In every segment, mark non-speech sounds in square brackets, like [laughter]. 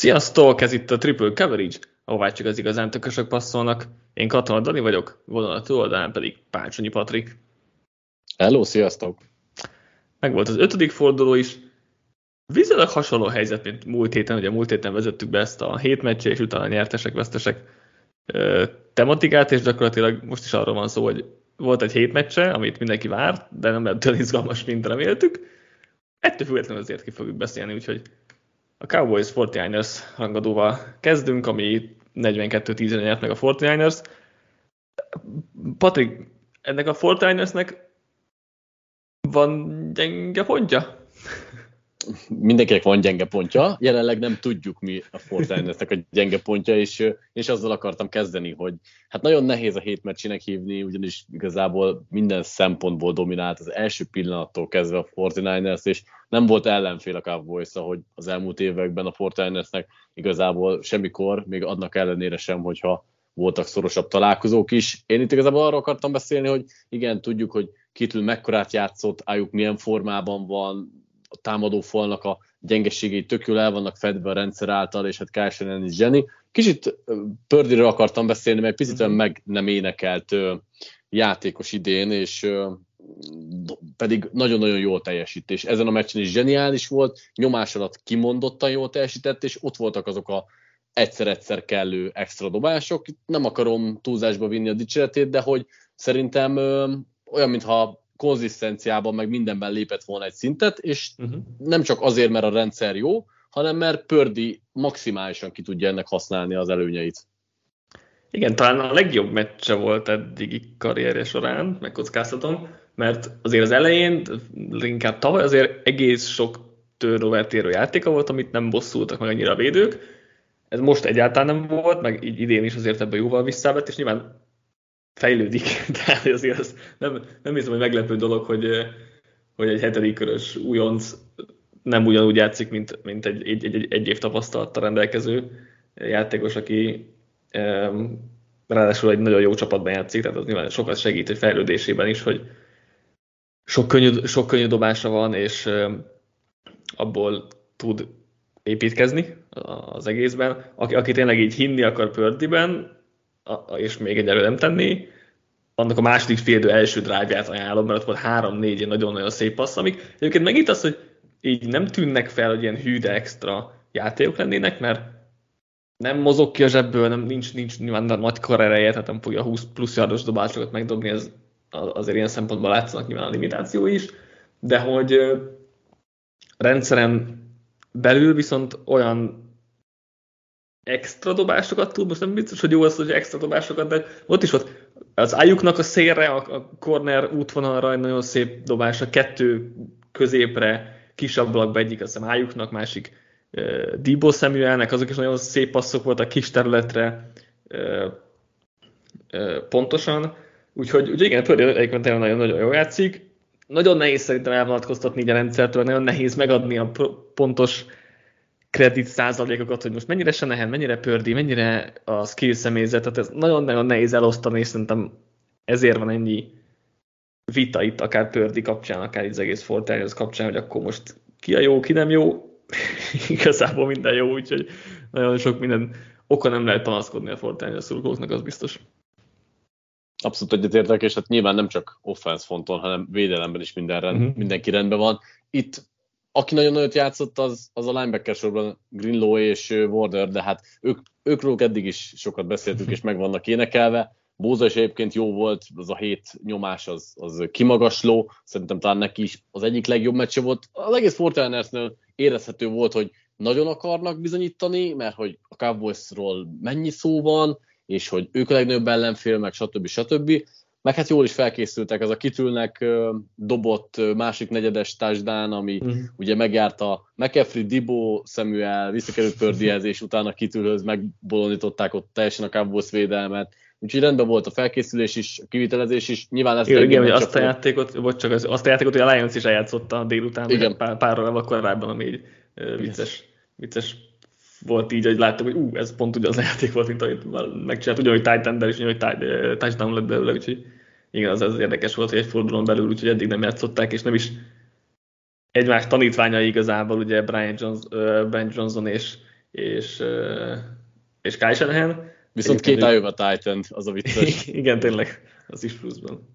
Sziasztok, ez itt a Triple Coverage, ahová csak az igazán tökösök passzolnak. Én Katona Dani vagyok, vonal túloldalán pedig Pácsonyi Patrik. Hello, sziasztok! Meg volt az ötödik forduló is. Viszonylag hasonló helyzet, mint múlt héten, ugye múlt héten vezettük be ezt a hét meccse, és utána nyertesek, vesztesek tematikát, és gyakorlatilag most is arról van szó, hogy volt egy hét meccse, amit mindenki várt, de nem lett olyan izgalmas, mint reméltük. Ettől függetlenül azért ki fogjuk beszélni, úgyhogy a Cowboys 49ers rangadóval kezdünk, ami 42-10 nyert meg a 49ers. Patrik, ennek a 49ersnek van gyenge pontja? mindenkinek van gyenge pontja, jelenleg nem tudjuk mi a Fortnite-nek a gyenge pontja, és, és azzal akartam kezdeni, hogy hát nagyon nehéz a hét meccsének hívni, ugyanis igazából minden szempontból dominált az első pillanattól kezdve a 49ers, és nem volt ellenfél a cowboys hogy az elmúlt években a Fortnite-nek igazából semmikor, még annak ellenére sem, hogyha voltak szorosabb találkozók is. Én itt igazából arról akartam beszélni, hogy igen, tudjuk, hogy Kitül mekkorát játszott, Ájuk milyen formában van, a támadó falnak a gyengeségei tök jól el vannak fedve a rendszer által, és hát Kyle is zseni. Kicsit Pördiről akartam beszélni, mert picit mm-hmm. meg nem énekelt játékos idén, és pedig nagyon-nagyon jól teljesít, és ezen a meccsen is zseniális volt, nyomás alatt kimondottan jól teljesített, és ott voltak azok a egyszer-egyszer kellő extra dobások. Nem akarom túlzásba vinni a dicséretét, de hogy szerintem ö, olyan, mintha konzisztenciában, meg mindenben lépett volna egy szintet, és uh-huh. nem csak azért, mert a rendszer jó, hanem mert Pördi maximálisan ki tudja ennek használni az előnyeit. Igen, talán a legjobb meccse volt eddigi karrierje során, megkockáztatom, mert azért az elején, inkább tavaly azért egész sok turnover játéka volt, amit nem bosszultak meg annyira a védők. Ez most egyáltalán nem volt, meg így idén is azért ebben jóval visszavett, és nyilván fejlődik, [laughs] de azért az nem, nem hiszem, hogy meglepő dolog, hogy, hogy egy hetedik körös újonc nem ugyanúgy játszik, mint, mint egy, egy, egy, egy év tapasztalattal rendelkező játékos, aki ráadásul egy nagyon jó csapatban játszik, tehát az nyilván sokat segít egy fejlődésében is, hogy sok könnyű, sok könnyű dobása van, és abból tud építkezni az egészben. Aki, aki tényleg így hinni akar Pördiben, és még egy nem tenni, annak a második félidő első drive ajánlom, mert ott volt három-négy nagyon-nagyon szép passz, amik egyébként megint az, hogy így nem tűnnek fel, hogy ilyen hű, de extra játékok lennének, mert nem mozog ki a zsebből, nem, nincs, nincs nyilván nagy karereje, tehát nem fogja 20 plusz yardos dobásokat megdobni, ez azért ilyen szempontból látszanak nyilván a limitáció is, de hogy rendszeren belül viszont olyan extra dobásokat tud, most nem biztos, hogy jó az, hogy extra dobásokat, de ott is volt az ájuknak a szélre, a corner útvonalra egy nagyon szép dobás, a kettő középre, kis ablakba egyik, azt hiszem ájuknak, másik Debo Samuelnek, azok is nagyon szép passzok voltak kis területre, pontosan, úgyhogy, úgyhogy igen, Pördi egyébként nagyon-nagyon jól játszik, nagyon nehéz szerintem elvonatkoztatni így a rendszertől, nagyon nehéz megadni a pontos kredit százalékokat, hogy most mennyire Senehen, mennyire Pördi, mennyire a skill személyzet, tehát ez nagyon-nagyon nehéz elosztani, és szerintem ezért van ennyi vita itt, akár Pördi kapcsán, akár az egész Fortnite kapcsán, hogy akkor most ki a jó, ki nem jó, [laughs] igazából minden jó, úgyhogy nagyon sok minden oka nem lehet panaszkodni a Fortnite szurkolóknak, az biztos. Abszolút egyetértek, és hát nyilván nem csak offense fonton, hanem védelemben is minden rend, uh-huh. mindenki rendben van. Itt aki nagyon nagyot játszott, az, az a linebacker sorban Greenlow és Warder, de hát ők, őkről eddig is sokat beszéltünk, és meg vannak énekelve. Bóza is egyébként jó volt, az a hét nyomás az, az kimagasló, szerintem talán neki is az egyik legjobb meccse volt. Az egész Fortinersnél érezhető volt, hogy nagyon akarnak bizonyítani, mert hogy a Cowboysról mennyi szó van, és hogy ők a legnagyobb ellenfél, meg stb. stb meg hát jól is felkészültek, ez a kitülnek dobott másik negyedes touchdown, ami uh-huh. ugye megjárta McAfee, Dibo, Samuel, visszakerült Pördihez, és utána kitülhöz megbolondították ott teljesen a Cowboys védelmet. Úgyhogy rendben volt a felkészülés is, a kivitelezés is. Nyilván ezt igen, igen, hogy azt a játékot, vagy csak az, azt a játékot, hogy a Lions is eljátszotta délután, igen. pár, pár órával korábban, ami így vicces, vicces volt így, hogy láttam, hogy ú, ez pont ugyanaz a játék volt, mint amit megcsinált, ugyanúgy Titan is, ugyanúgy touchdown lett belőle, úgyhogy igen, az, az érdekes volt, hogy egy fordulón belül, úgyhogy eddig nem játszották, és nem is egymás tanítványai igazából, ugye Brian Jones, ben Johnson és, és, és Kai Shanahan. Viszont két Iowa Titan, az a vicces. [laughs] Igen, tényleg, az is pluszban.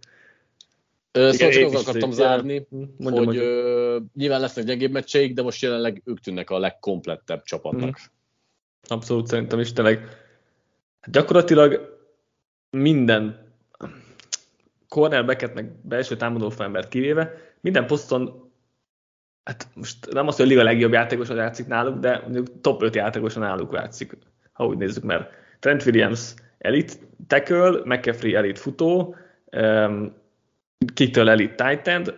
Ö, szóval csak azzal akartam zárni, mondja, hogy mondja. Ö, nyilván lesznek gyengébb meccseik, de most jelenleg ők tűnnek a legkomplettebb csapatnak. Mm. Abszolút szerintem is tényleg. Gyakorlatilag minden cornerbacket, meg belső támadó felembert kivéve, minden poszton, hát most nem azt, hogy a liga legjobb játékos játszik náluk, de mondjuk top 5 játékos náluk játszik, ha úgy nézzük, mert Trent Williams elit tackle, McCaffrey elit futó, um, kitől elit tight end,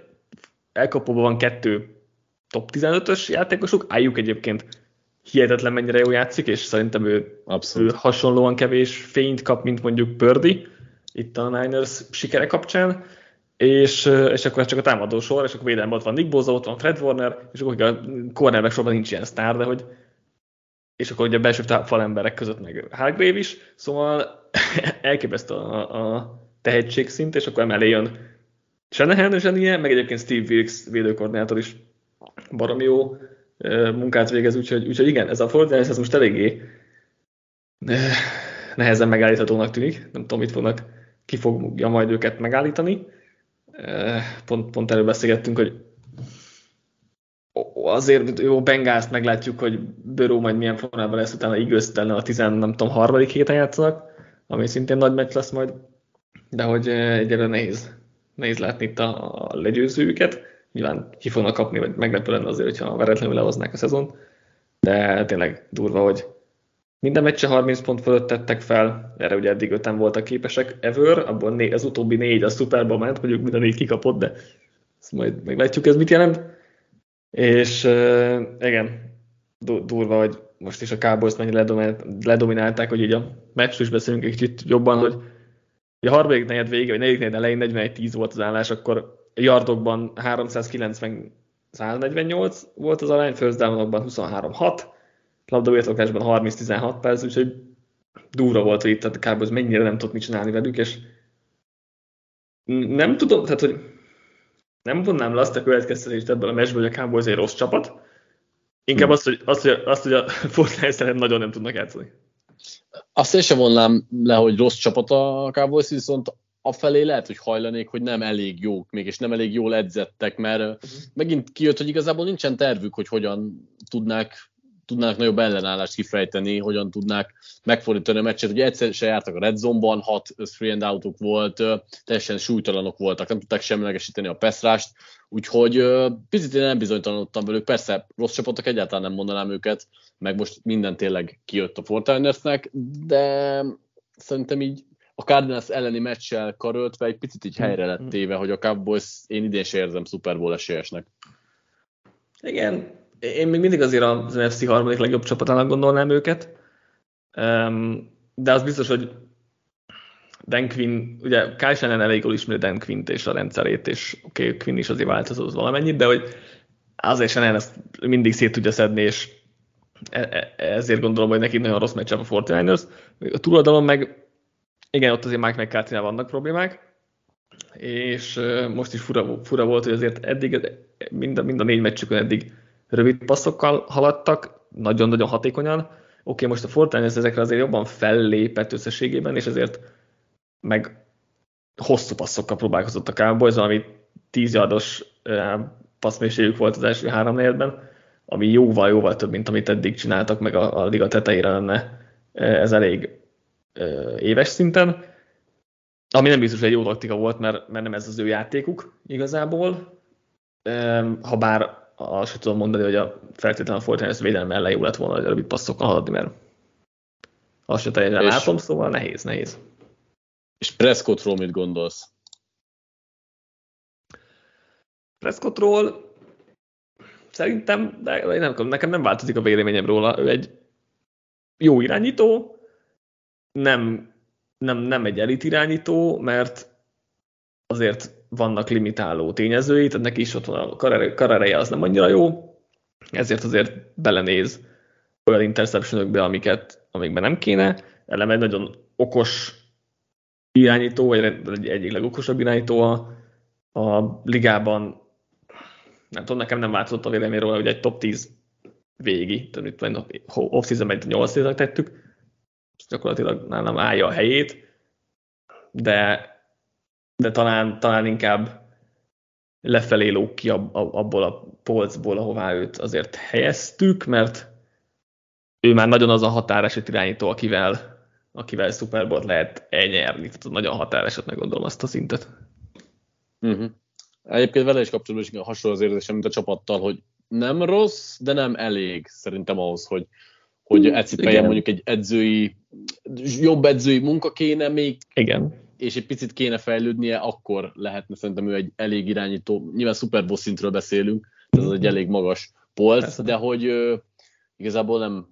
elkapóban van kettő top 15-ös játékosuk, álljuk egyébként hihetetlen mennyire jó játszik, és szerintem ő, ő hasonlóan kevés fényt kap, mint mondjuk Pördi, itt a Niners sikere kapcsán, és, és akkor csak a támadó sor, és akkor védelemben ott van Nick Boza, ott van Fred Warner, és akkor a cornerback sorban nincs ilyen sztár, de hogy és akkor ugye a belső falemberek között meg Hargrave is, szóval [laughs] elképesztő a, a tehetségszint, és akkor emellé jön Shanahan zsenie, meg egyébként Steve Wilkes védőkoordinátor is baromi jó munkát végez, úgyhogy, úgyhogy igen, ez a fordítás ez most eléggé nehezen megállíthatónak tűnik. Nem tudom, mit fognak, ki fogja majd őket megállítani. Pont, pont erről beszélgettünk, hogy azért jó Bengázt meglátjuk, hogy Böró majd milyen formában lesz, utána Eagles a 10, nem tudom, harmadik héten játszanak, ami szintén nagy meccs lesz majd, de hogy egyre nehéz, nehéz látni itt a, a legyőzőjüket. Nyilván ki fognak kapni, vagy meglepő lenne azért, hogyha veretlenül lehoznák a szezon, de tényleg durva, hogy minden meccse 30 pont fölött tettek fel, erre ugye eddig öten voltak képesek ever, abból né, az utóbbi négy a Superba ment, mondjuk minden négy kikapott, de ezt majd meglátjuk ez mit jelent. És igen, durva, hogy most is a cowboys mennyire ledominálták, hogy így a meccsről is beszélünk egy kicsit jobban, hogy a harmadik negyed vége, vagy negyedik negyed elején 41-10 volt az állás, akkor yardokban 390 148 volt az arány, first downokban 23-6, labdabirtoklásban 30-16 perc, úgyhogy durva volt, hogy itt a Cowboys mennyire nem tudott mit csinálni velük, és nem tudom, tehát hogy nem vonnám le azt a következtetést ebből a meccsből, hogy a Cowboys egy rossz csapat, inkább hm. azt, hogy, azt, hogy, azt, hogy a [laughs] Fortnite nagyon nem tudnak játszani. Azt én sem vonnám le, hogy rossz csapat a Cowboys, viszont afelé lehet, hogy hajlanék, hogy nem elég jók még, és nem elég jól edzettek, mert uh-huh. megint kijött, hogy igazából nincsen tervük, hogy hogyan tudnák tudnának nagyobb ellenállást kifejteni, hogyan tudnák megfordítani a meccset. Ugye egyszer se jártak a red zone-ban, hat three and out volt, teljesen súlytalanok voltak, nem tudták semlegesíteni a peszrást, úgyhogy picit én nem bizonytalanodtam velük. Persze rossz csapatok egyáltalán nem mondanám őket, meg most minden tényleg kijött a Fortinersnek, de szerintem így a Cardinals elleni meccsel karöltve egy picit így helyre lett téve, hogy a Cowboys én idén se érzem Super esélyesnek. Igen, én még mindig azért az NFC harmadik legjobb csapatának gondolnám őket, de az biztos, hogy Dan Quinn, ugye Kyle Shannon elég jól ismeri Dan Quinn-t és a rendszerét, és oké, okay, Quinn is azért változott valamennyit, de hogy azért Shannon ezt mindig szét tudja szedni, és e, e, ezért gondolom, hogy neki nagyon rossz meccs a 49ers. A túloldalon meg igen, ott azért Mike mccarthy vannak problémák, és most is fura, fura volt, hogy azért eddig mind a, mind a négy meccsükön eddig rövid passzokkal haladtak, nagyon-nagyon hatékonyan. Oké, okay, most a Fortnite ezekre azért jobban fellépett összességében, és ezért meg hosszú passzokkal próbálkozott a Cowboys, ami 10 yardos passzmélységük volt az első három negyedben, ami jóval-jóval több, mint amit eddig csináltak, meg a, a liga tetejére lenne ez elég éves szinten. Ami nem biztos, hogy egy jó taktika volt, mert, mert nem ez az ő játékuk igazából. Ha bár azt tudom mondani, hogy a feltétlenül a Fortnite védelme ellen jó lett volna, hogy a rövid passzokkal haladni, mert azt sem teljesen és, látom, szóval nehéz, nehéz. És Prescottról mit gondolsz? Prescottról szerintem, de nem, nekem nem változik a véleményem róla. Ő egy jó irányító, nem, nem, nem egy elit irányító, mert azért vannak limitáló tényezői, tehát neki is ott van a karereje, az nem annyira jó, ezért azért belenéz olyan interceptionökbe, amiket, amikben nem kéne. Elem egy nagyon okos irányító, vagy egy egyik legokosabb irányító a, a ligában. Nem tudom, nekem nem változott a vélemény róla, hogy egy top 10 végi, tehát itt van off-seasonben 8 tettük, gyakorlatilag nálam állja a helyét, de, de talán, talán inkább lefelé lóg ki abból a polcból, ahová őt azért helyeztük, mert ő már nagyon az a határeset irányító, akivel, akivel Super Bowl lehet elnyerni. Tehát nagyon határesetnek gondolom azt a szintet. Uh-huh. Egyébként vele is kapcsolatban is hasonló az érzésem, mint a csapattal, hogy nem rossz, de nem elég szerintem ahhoz, hogy, hogy ecipeljen mondjuk egy edzői, jobb edzői munka kéne még, Igen. És egy picit kéne fejlődnie, akkor lehetne szerintem ő egy elég irányító, nyilván Super Bowl szintről beszélünk, ez az egy elég magas polc, Persze. de hogy ö, igazából nem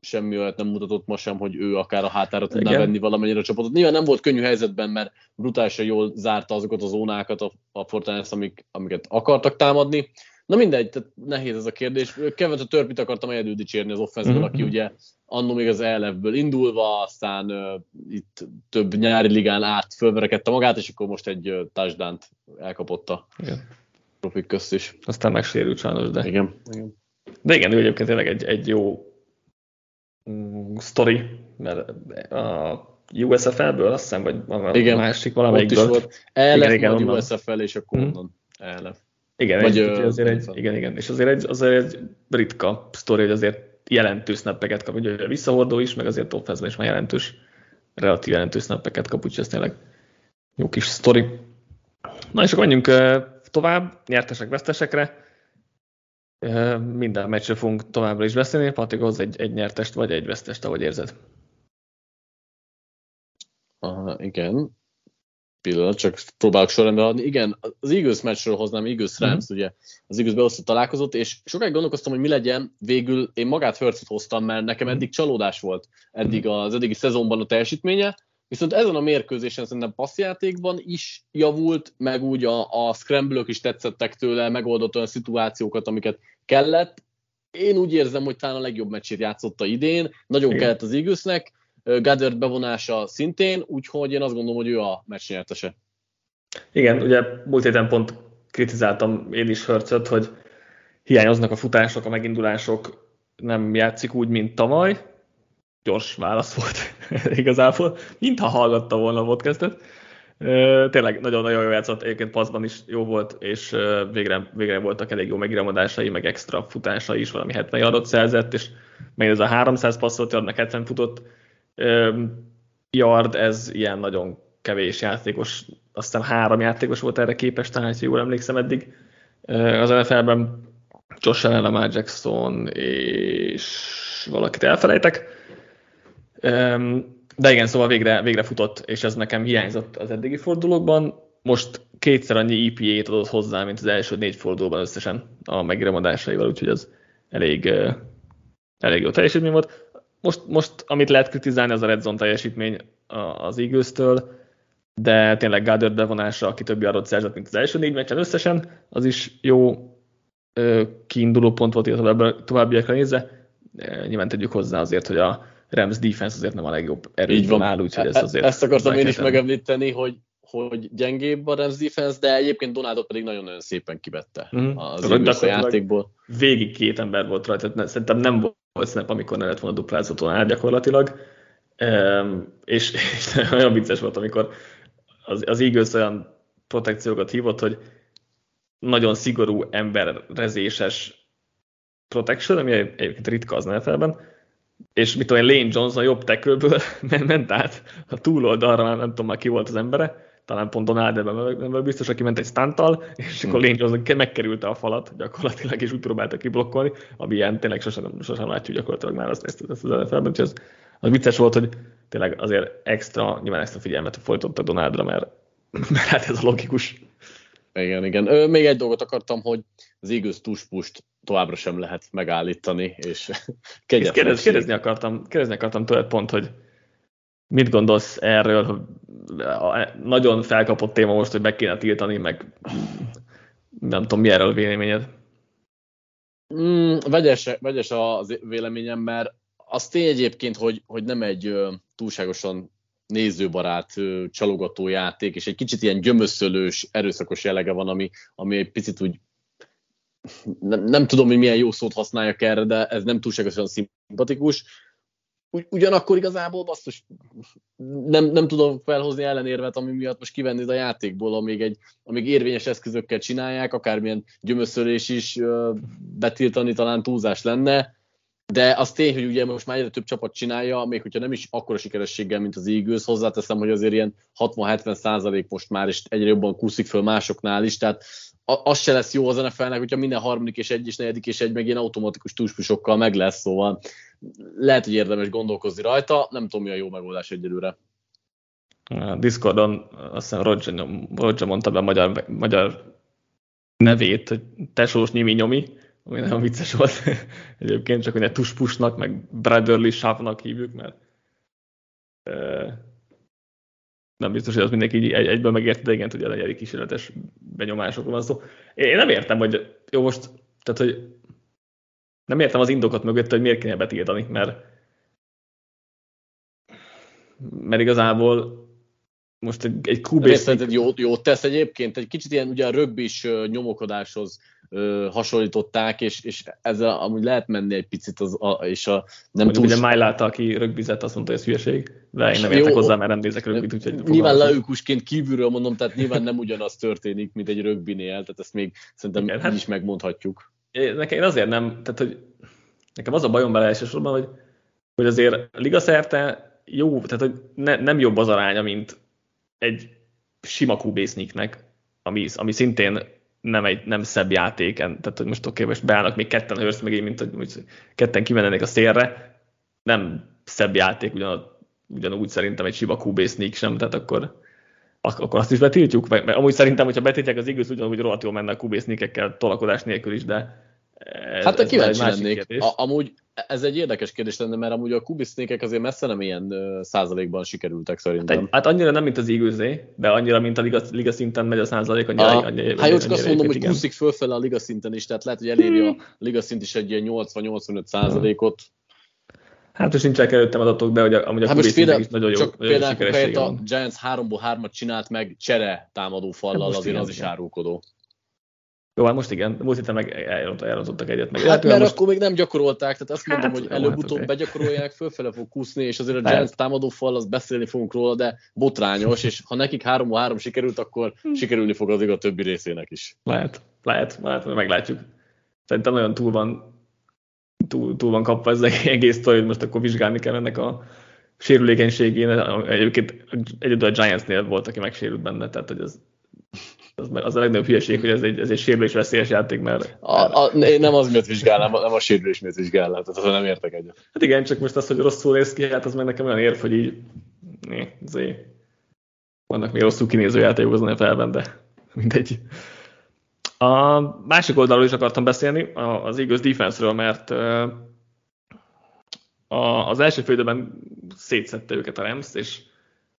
semmi olyat nem mutatott ma sem, hogy ő akár a hátára tudná Igen. venni valamennyire a csapatot. Nyilván nem volt könnyű helyzetben, mert brutálisan jól zárta azokat a zónákat a, a Fortnite, amik, amiket akartak támadni. Na mindegy, tehát nehéz ez a kérdés. Kevin a törpit akartam egyedül dicsérni az offenzből, mm-hmm. aki ugye annó még az ELF-ből indulva, aztán uh, itt több nyári ligán át fölverekedte magát, és akkor most egy uh, touchdown elkapott a profik közt is. Aztán megsérült sajnos, de... Igen. Igen. De igen, ő egyébként tényleg egy, egy jó mm, sztori, mert a USFL-ből azt hiszem, vagy a igen, másik valamelyikből. Ott is volt. ELF, igen, igen, USFL, és akkor mm. onnan ELF. Igen, Vagy, egy, azért egy, igen, igen, és azért egy, azért egy ritka sztori, hogy azért jelentős snappeket kap, ugye visszahordó is, meg azért top is már jelentős, relatív jelentős snappeket kap, úgyhogy ez tényleg jó kis sztori. Na és akkor menjünk tovább, nyertesek, vesztesekre. Minden meccsről fogunk továbbra is beszélni. Patrik, hoz egy, egy nyertest vagy egy vesztest, ahogy érzed. Aha, igen pillanat, csak próbálok sorrendbe adni. Igen, az Eagles meccsről hoznám, Eagles Rams, mm-hmm. ugye az Eagles beosztott találkozott, és sokáig gondolkoztam, hogy mi legyen, végül én magát Hurts-ot hoztam, mert nekem mhm. eddig csalódás volt eddig az eddigi szezonban a teljesítménye, viszont ezen a mérkőzésen szerintem passzjátékban is javult, meg úgy a, a scramble is tetszettek tőle, megoldott olyan szituációkat, amiket kellett. Én úgy érzem, hogy talán a legjobb meccsét játszotta idén, nagyon Igen. kellett az Eaglesnek, Goddard bevonása szintén, úgyhogy én azt gondolom, hogy ő a meccs. Igen, ugye múlt héten pont kritizáltam én is Hörcöt, hogy hiányoznak a futások, a megindulások, nem játszik úgy, mint tavaly. Gyors válasz volt [laughs] igazából, mintha hallgatta volna a podcastet. Tényleg nagyon-nagyon jó játszott, egyébként paszban is jó volt, és végre, végre voltak elég jó megiramadásai, meg extra futásai is, valami 70 adott szerzett, és meg ez a 300 passzolt, adnak 70 futott, yard, ez ilyen nagyon kevés játékos, aztán három játékos volt erre képes, talán, ha jól emlékszem eddig. Az NFL-ben Josh Allen, Lamar Jackson és valakit elfelejtek. De igen, szóval végre, végre futott, és ez nekem hiányzott az eddigi fordulókban. Most kétszer annyi EPA-t adott hozzá, mint az első négy fordulóban összesen a megiramadásaival, úgyhogy ez elég, elég jó teljesítmény volt. Most, most, amit lehet kritizálni, az a red zone teljesítmény az eagles de tényleg Goddard bevonása, aki többi adott szerzett, mint az első négy meccsen összesen, az is jó kiinduló pont volt, illetve továbbiakra nézve. Nyilván tegyük hozzá azért, hogy a Rams defense azért nem a legjobb erőben áll, úgyhogy ez e- azért... Ezt akartam én is megemlíteni, hogy hogy gyengébb a Rams defense, de egyébként Donaldot pedig nagyon-nagyon szépen kivette mm. az a játékból. Végig két ember volt rajta, szerintem nem volt snap, amikor ne lett volna duplázott volna gyakorlatilag. És, és [laughs] olyan vicces volt, amikor az, az Eagles olyan protekciókat hívott, hogy nagyon szigorú emberrezéses protection, ami egyébként ritka az NFL-ben, és mit tudom én, Lane Johnson jobb tekölből [laughs] ment át a túloldalra, nem tudom már ki volt az embere, talán pont Donald ebben biztos, aki ment egy stunttal, és akkor Lane Johnson megkerülte a falat gyakorlatilag, és úgy próbálta kiblokkolni, ami ilyen tényleg sosem, sosem látjuk gyakorlatilag már azt, ezt, ezt az NFL-ben, úgyhogy az, az vicces volt, hogy tényleg azért extra, nyilván extra figyelmet folytottak Donaldra, mert, [laughs] mert hát ez a logikus. Igen, igen. Ö, még egy dolgot akartam, hogy az Eagles tuspust továbbra sem lehet megállítani, és [laughs] kérdez, kérdezni akartam, kérdezni akartam tőled pont, hogy mit gondolsz erről, nagyon felkapott téma most, hogy meg kéne tiltani, meg nem tudom, mi erről a véleményed? Mm, vegyes, vegyes az véleményem, mert az tény egyébként, hogy, hogy nem egy túlságosan nézőbarát, csalogató játék, és egy kicsit ilyen gyömöszölős, erőszakos jellege van, ami, ami egy picit úgy nem, nem tudom, hogy milyen jó szót használjak erre, de ez nem túlságosan szimpatikus. Ugy, ugyanakkor igazából basszus, nem, nem tudom felhozni ellenérvet, ami miatt most kivenni a játékból, amíg, egy, amíg érvényes eszközökkel csinálják, akármilyen gyömöszölés is betiltani talán túlzás lenne, de az tény, hogy ugye most már egyre több csapat csinálja, még hogyha nem is akkora sikerességgel, mint az Eagles, hozzáteszem, hogy azért ilyen 60-70 százalék most már, és egyre jobban kúszik föl másoknál is, tehát az se lesz jó az NFL-nek, hogyha minden harmadik és egy és negyedik és egy meg ilyen automatikus túlspusokkal meg lesz, szóval lehet, hogy érdemes gondolkozni rajta, nem tudom, mi a jó megoldás egyelőre. A Discordon azt hiszem Roger, Roger mondta be a magyar, magyar nevét, hogy tesós nyimi nyomi, ami nagyon vicces volt [laughs] egyébként, csak hogy tuspusnak, meg brotherly sávnak hívjuk, mert nem biztos, hogy az mindenki így egy, egyből megérti, de igen, tudja, egy kísérletes benyomásokról van szó. Én nem értem, hogy jó most, tehát hogy nem értem az indokat mögött, hogy miért kéne betiltani, mert mert igazából most egy, egy QB... egy jót, jót tesz egyébként, egy kicsit ilyen ugye a rögbis nyomokodáshoz ö, hasonlították, és, és ezzel amúgy lehet menni egy picit, az, a, és a nem túl... Ugye Májláta, aki rögbizett, azt mondta, hogy ez hülyeség, de én nem értek hozzá, mert nem nézek rögbit, úgyhogy... Nyilván leukusként kívülről mondom, tehát nyilván nem ugyanaz történik, mint egy rögbinél, tehát ezt még szerintem Igen, hát, is megmondhatjuk. Nekem én azért nem, tehát hogy nekem az a bajom vele elsősorban, hogy, hogy azért ligaszerte jó, tehát hogy ne, nem jobb az aránya, mint egy sima kubésznyiknek, ami, ami szintén nem, egy, nem szebb játék, tehát hogy most oké, okay, most beállnak még ketten a Hurst meg mint hogy ketten kimennének a szélre, nem szebb játék ugyan, ugyanúgy szerintem egy sima QB sneak sem, tehát akkor, akkor azt is betiltjuk, mert amúgy szerintem, hogyha betiltják az igaz, ugyanúgy rohadt jól menne a QB sneakekkel tolakodás nélkül is, de ez, hát ez kíváncsi lennék. A, amúgy ez egy érdekes kérdés lenne, mert amúgy a kubisnékek azért messze nem ilyen uh, százalékban sikerültek szerintem. Hát, hát annyira nem, mint az igazé, de annyira, mint a liga, liga szinten megy a százalék, annyira, a, annyira, hát jó, csak azt mondom, hogy kúszik fölfele a liga szinten is, tehát lehet, hogy eléri a liga szint is egy ilyen 80-85 százalékot. Hát most nincsenek előttem adatok, de hogy a, amúgy a hát most például, is nagyon jó csak például helyett a Giants 3-ból 3-at csinált meg csere támadó fallal, hát azért igen, az is árulkodó. Jó, hát most igen, múlt héten meg elrontottak egyet. Meg hát mert most... akkor még nem gyakorolták, tehát azt mondom, hát, hogy előbb-utóbb hát, begyakorolják, fölfele fog kúszni, és azért a Giants támadó fal, az beszélni fogunk róla, de botrányos, és ha nekik 3-3 sikerült, akkor hm. sikerülni fog az a többi részének is. Lehet, lehet, lehet, meglátjuk. Szerintem nagyon túl van, túl, túl van kapva ez [laughs] egész sztori, most akkor vizsgálni kell ennek a sérülékenységén. Egyébként egyedül a Giantsnél volt, aki megsérült benne, tehát hogy ez az, az a legnagyobb hülyeség, hogy ez egy, ez egy sérülés veszélyes játék, mert... A, a, én nem az miatt vizsgálnám, nem a sérülés miatt vizsgálnám, tehát azon nem értek egyet. Hát igen, csak most az, hogy rosszul néz ki, hát az meg nekem olyan érv, hogy így... Né, azért vannak még rosszul kinéző játékok az felben, de mindegy. A másik oldalról is akartam beszélni, az Eagles defense-ről, mert az első félidőben szétszette őket a Rams, és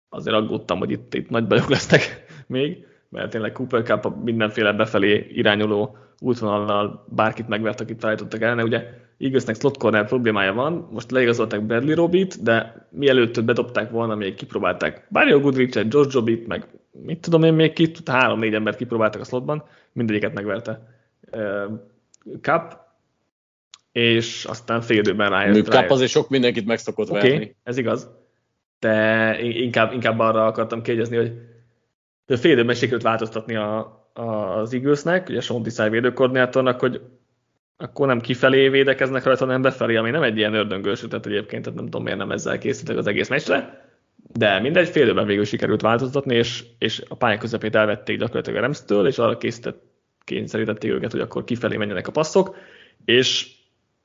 azért aggódtam, hogy itt, itt nagy bajok lesznek [laughs] még mert tényleg Cooper Cup mindenféle befelé irányuló útvonallal bárkit megvert, akit felállítottak ellene. Ugye Eaglesnek slot corner problémája van, most leigazolták Bradley Robit, de mielőtt bedobták volna, még kipróbálták Mario Goodrich-et, George Jobit, meg mit tudom én még ki, három-négy embert kipróbáltak a slotban, mindegyiket megverte Cup, és aztán fél időben rájött. Cup azért sok mindenkit meg szokott okay, verni. ez igaz, de inkább, inkább arra akartam kiegyezni, hogy fél időben sikerült változtatni a, a, az Eaglesnek, ugye Sean Desai védőkoordinátornak, hogy akkor nem kifelé védekeznek rajta, hanem befelé, ami nem egy ilyen ördöngős tehát egyébként, tehát nem tudom miért nem ezzel készítek az egész meccsre, de mindegy, fél időben végül sikerült változtatni, és, és a pálya közepét elvették gyakorlatilag a Remstől, és arra készített, kényszerítették őket, hogy akkor kifelé menjenek a passzok, és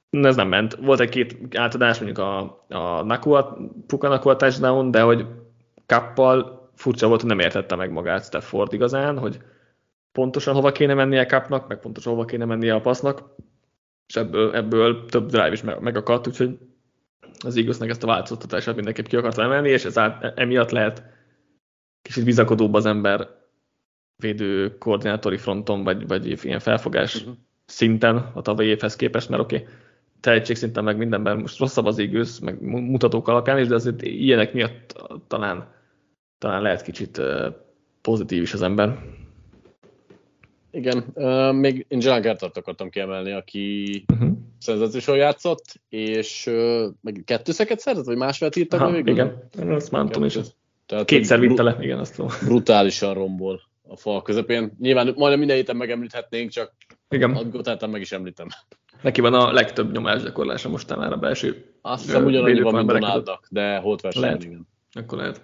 ez nem ment. Volt egy-két átadás, mondjuk a, a Nakua, Puka Nakua touchdown, de hogy kappal furcsa volt, hogy nem értette meg magát Stafford igazán, hogy pontosan hova kéne mennie a kapnak, meg pontosan hova kéne mennie a passznak, és ebből, ebből több drive is megakadt, úgyhogy az igaznak ezt a változtatását mindenképp ki akarta emelni, és ez át, emiatt lehet kicsit bizakodóbb az ember védő koordinátori fronton, vagy, vagy ilyen felfogás uh-huh. szinten a tavalyi évhez képest, mert oké, okay, tehetség szinten meg mindenben most rosszabb az igaz, meg mutatók alapján is, de azért ilyenek miatt talán talán lehet kicsit pozitív is az ember. Igen, uh, még én John Gertart akartam kiemelni, aki uh-huh. Szenzációsan játszott, és uh, meg kettőszeket szerzett, vagy másfélt írtak Aha, végül? Igen, azt már tudom is. Tehát, Kétszer vitte le, igen, azt tudom. Brutálisan rombol a fal közepén. Nyilván majdnem minden héten megemlíthetnénk, csak igen. a meg is említem. Neki van a legtöbb nyomásgyakorlása most már a belső. Azt hiszem ugyanannyi van, mint Donaldnak, de holt versenyen, igen. Akkor lehet.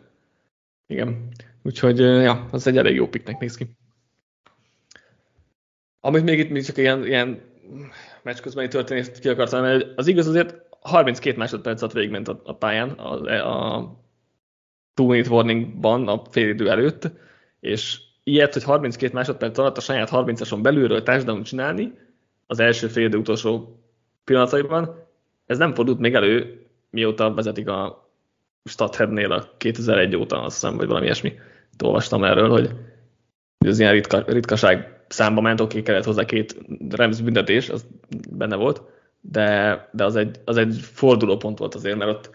Igen. Úgyhogy, ja, az egy elég jó piknek néz ki. Amit még itt még csak ilyen, ilyen meccs közbeni történést ki akartam mert az igaz azért 32 másodperc alatt végigment a, a pályán a, a two minute warningban a félidő előtt, és ilyet, hogy 32 másodperc alatt a saját 30-ason belülről touchdown csinálni, az első félidő utolsó pillanataiban, ez nem fordult még elő, mióta vezetik a Statheadnél a 2001 óta, azt hiszem, vagy valami ilyesmi. Olvastam erről, hogy ez ilyen ritka, ritkaság számba ment, oké, kellett hozzá két Rams büntetés, az benne volt, de, de az, egy, az egy fordulópont volt azért, mert ott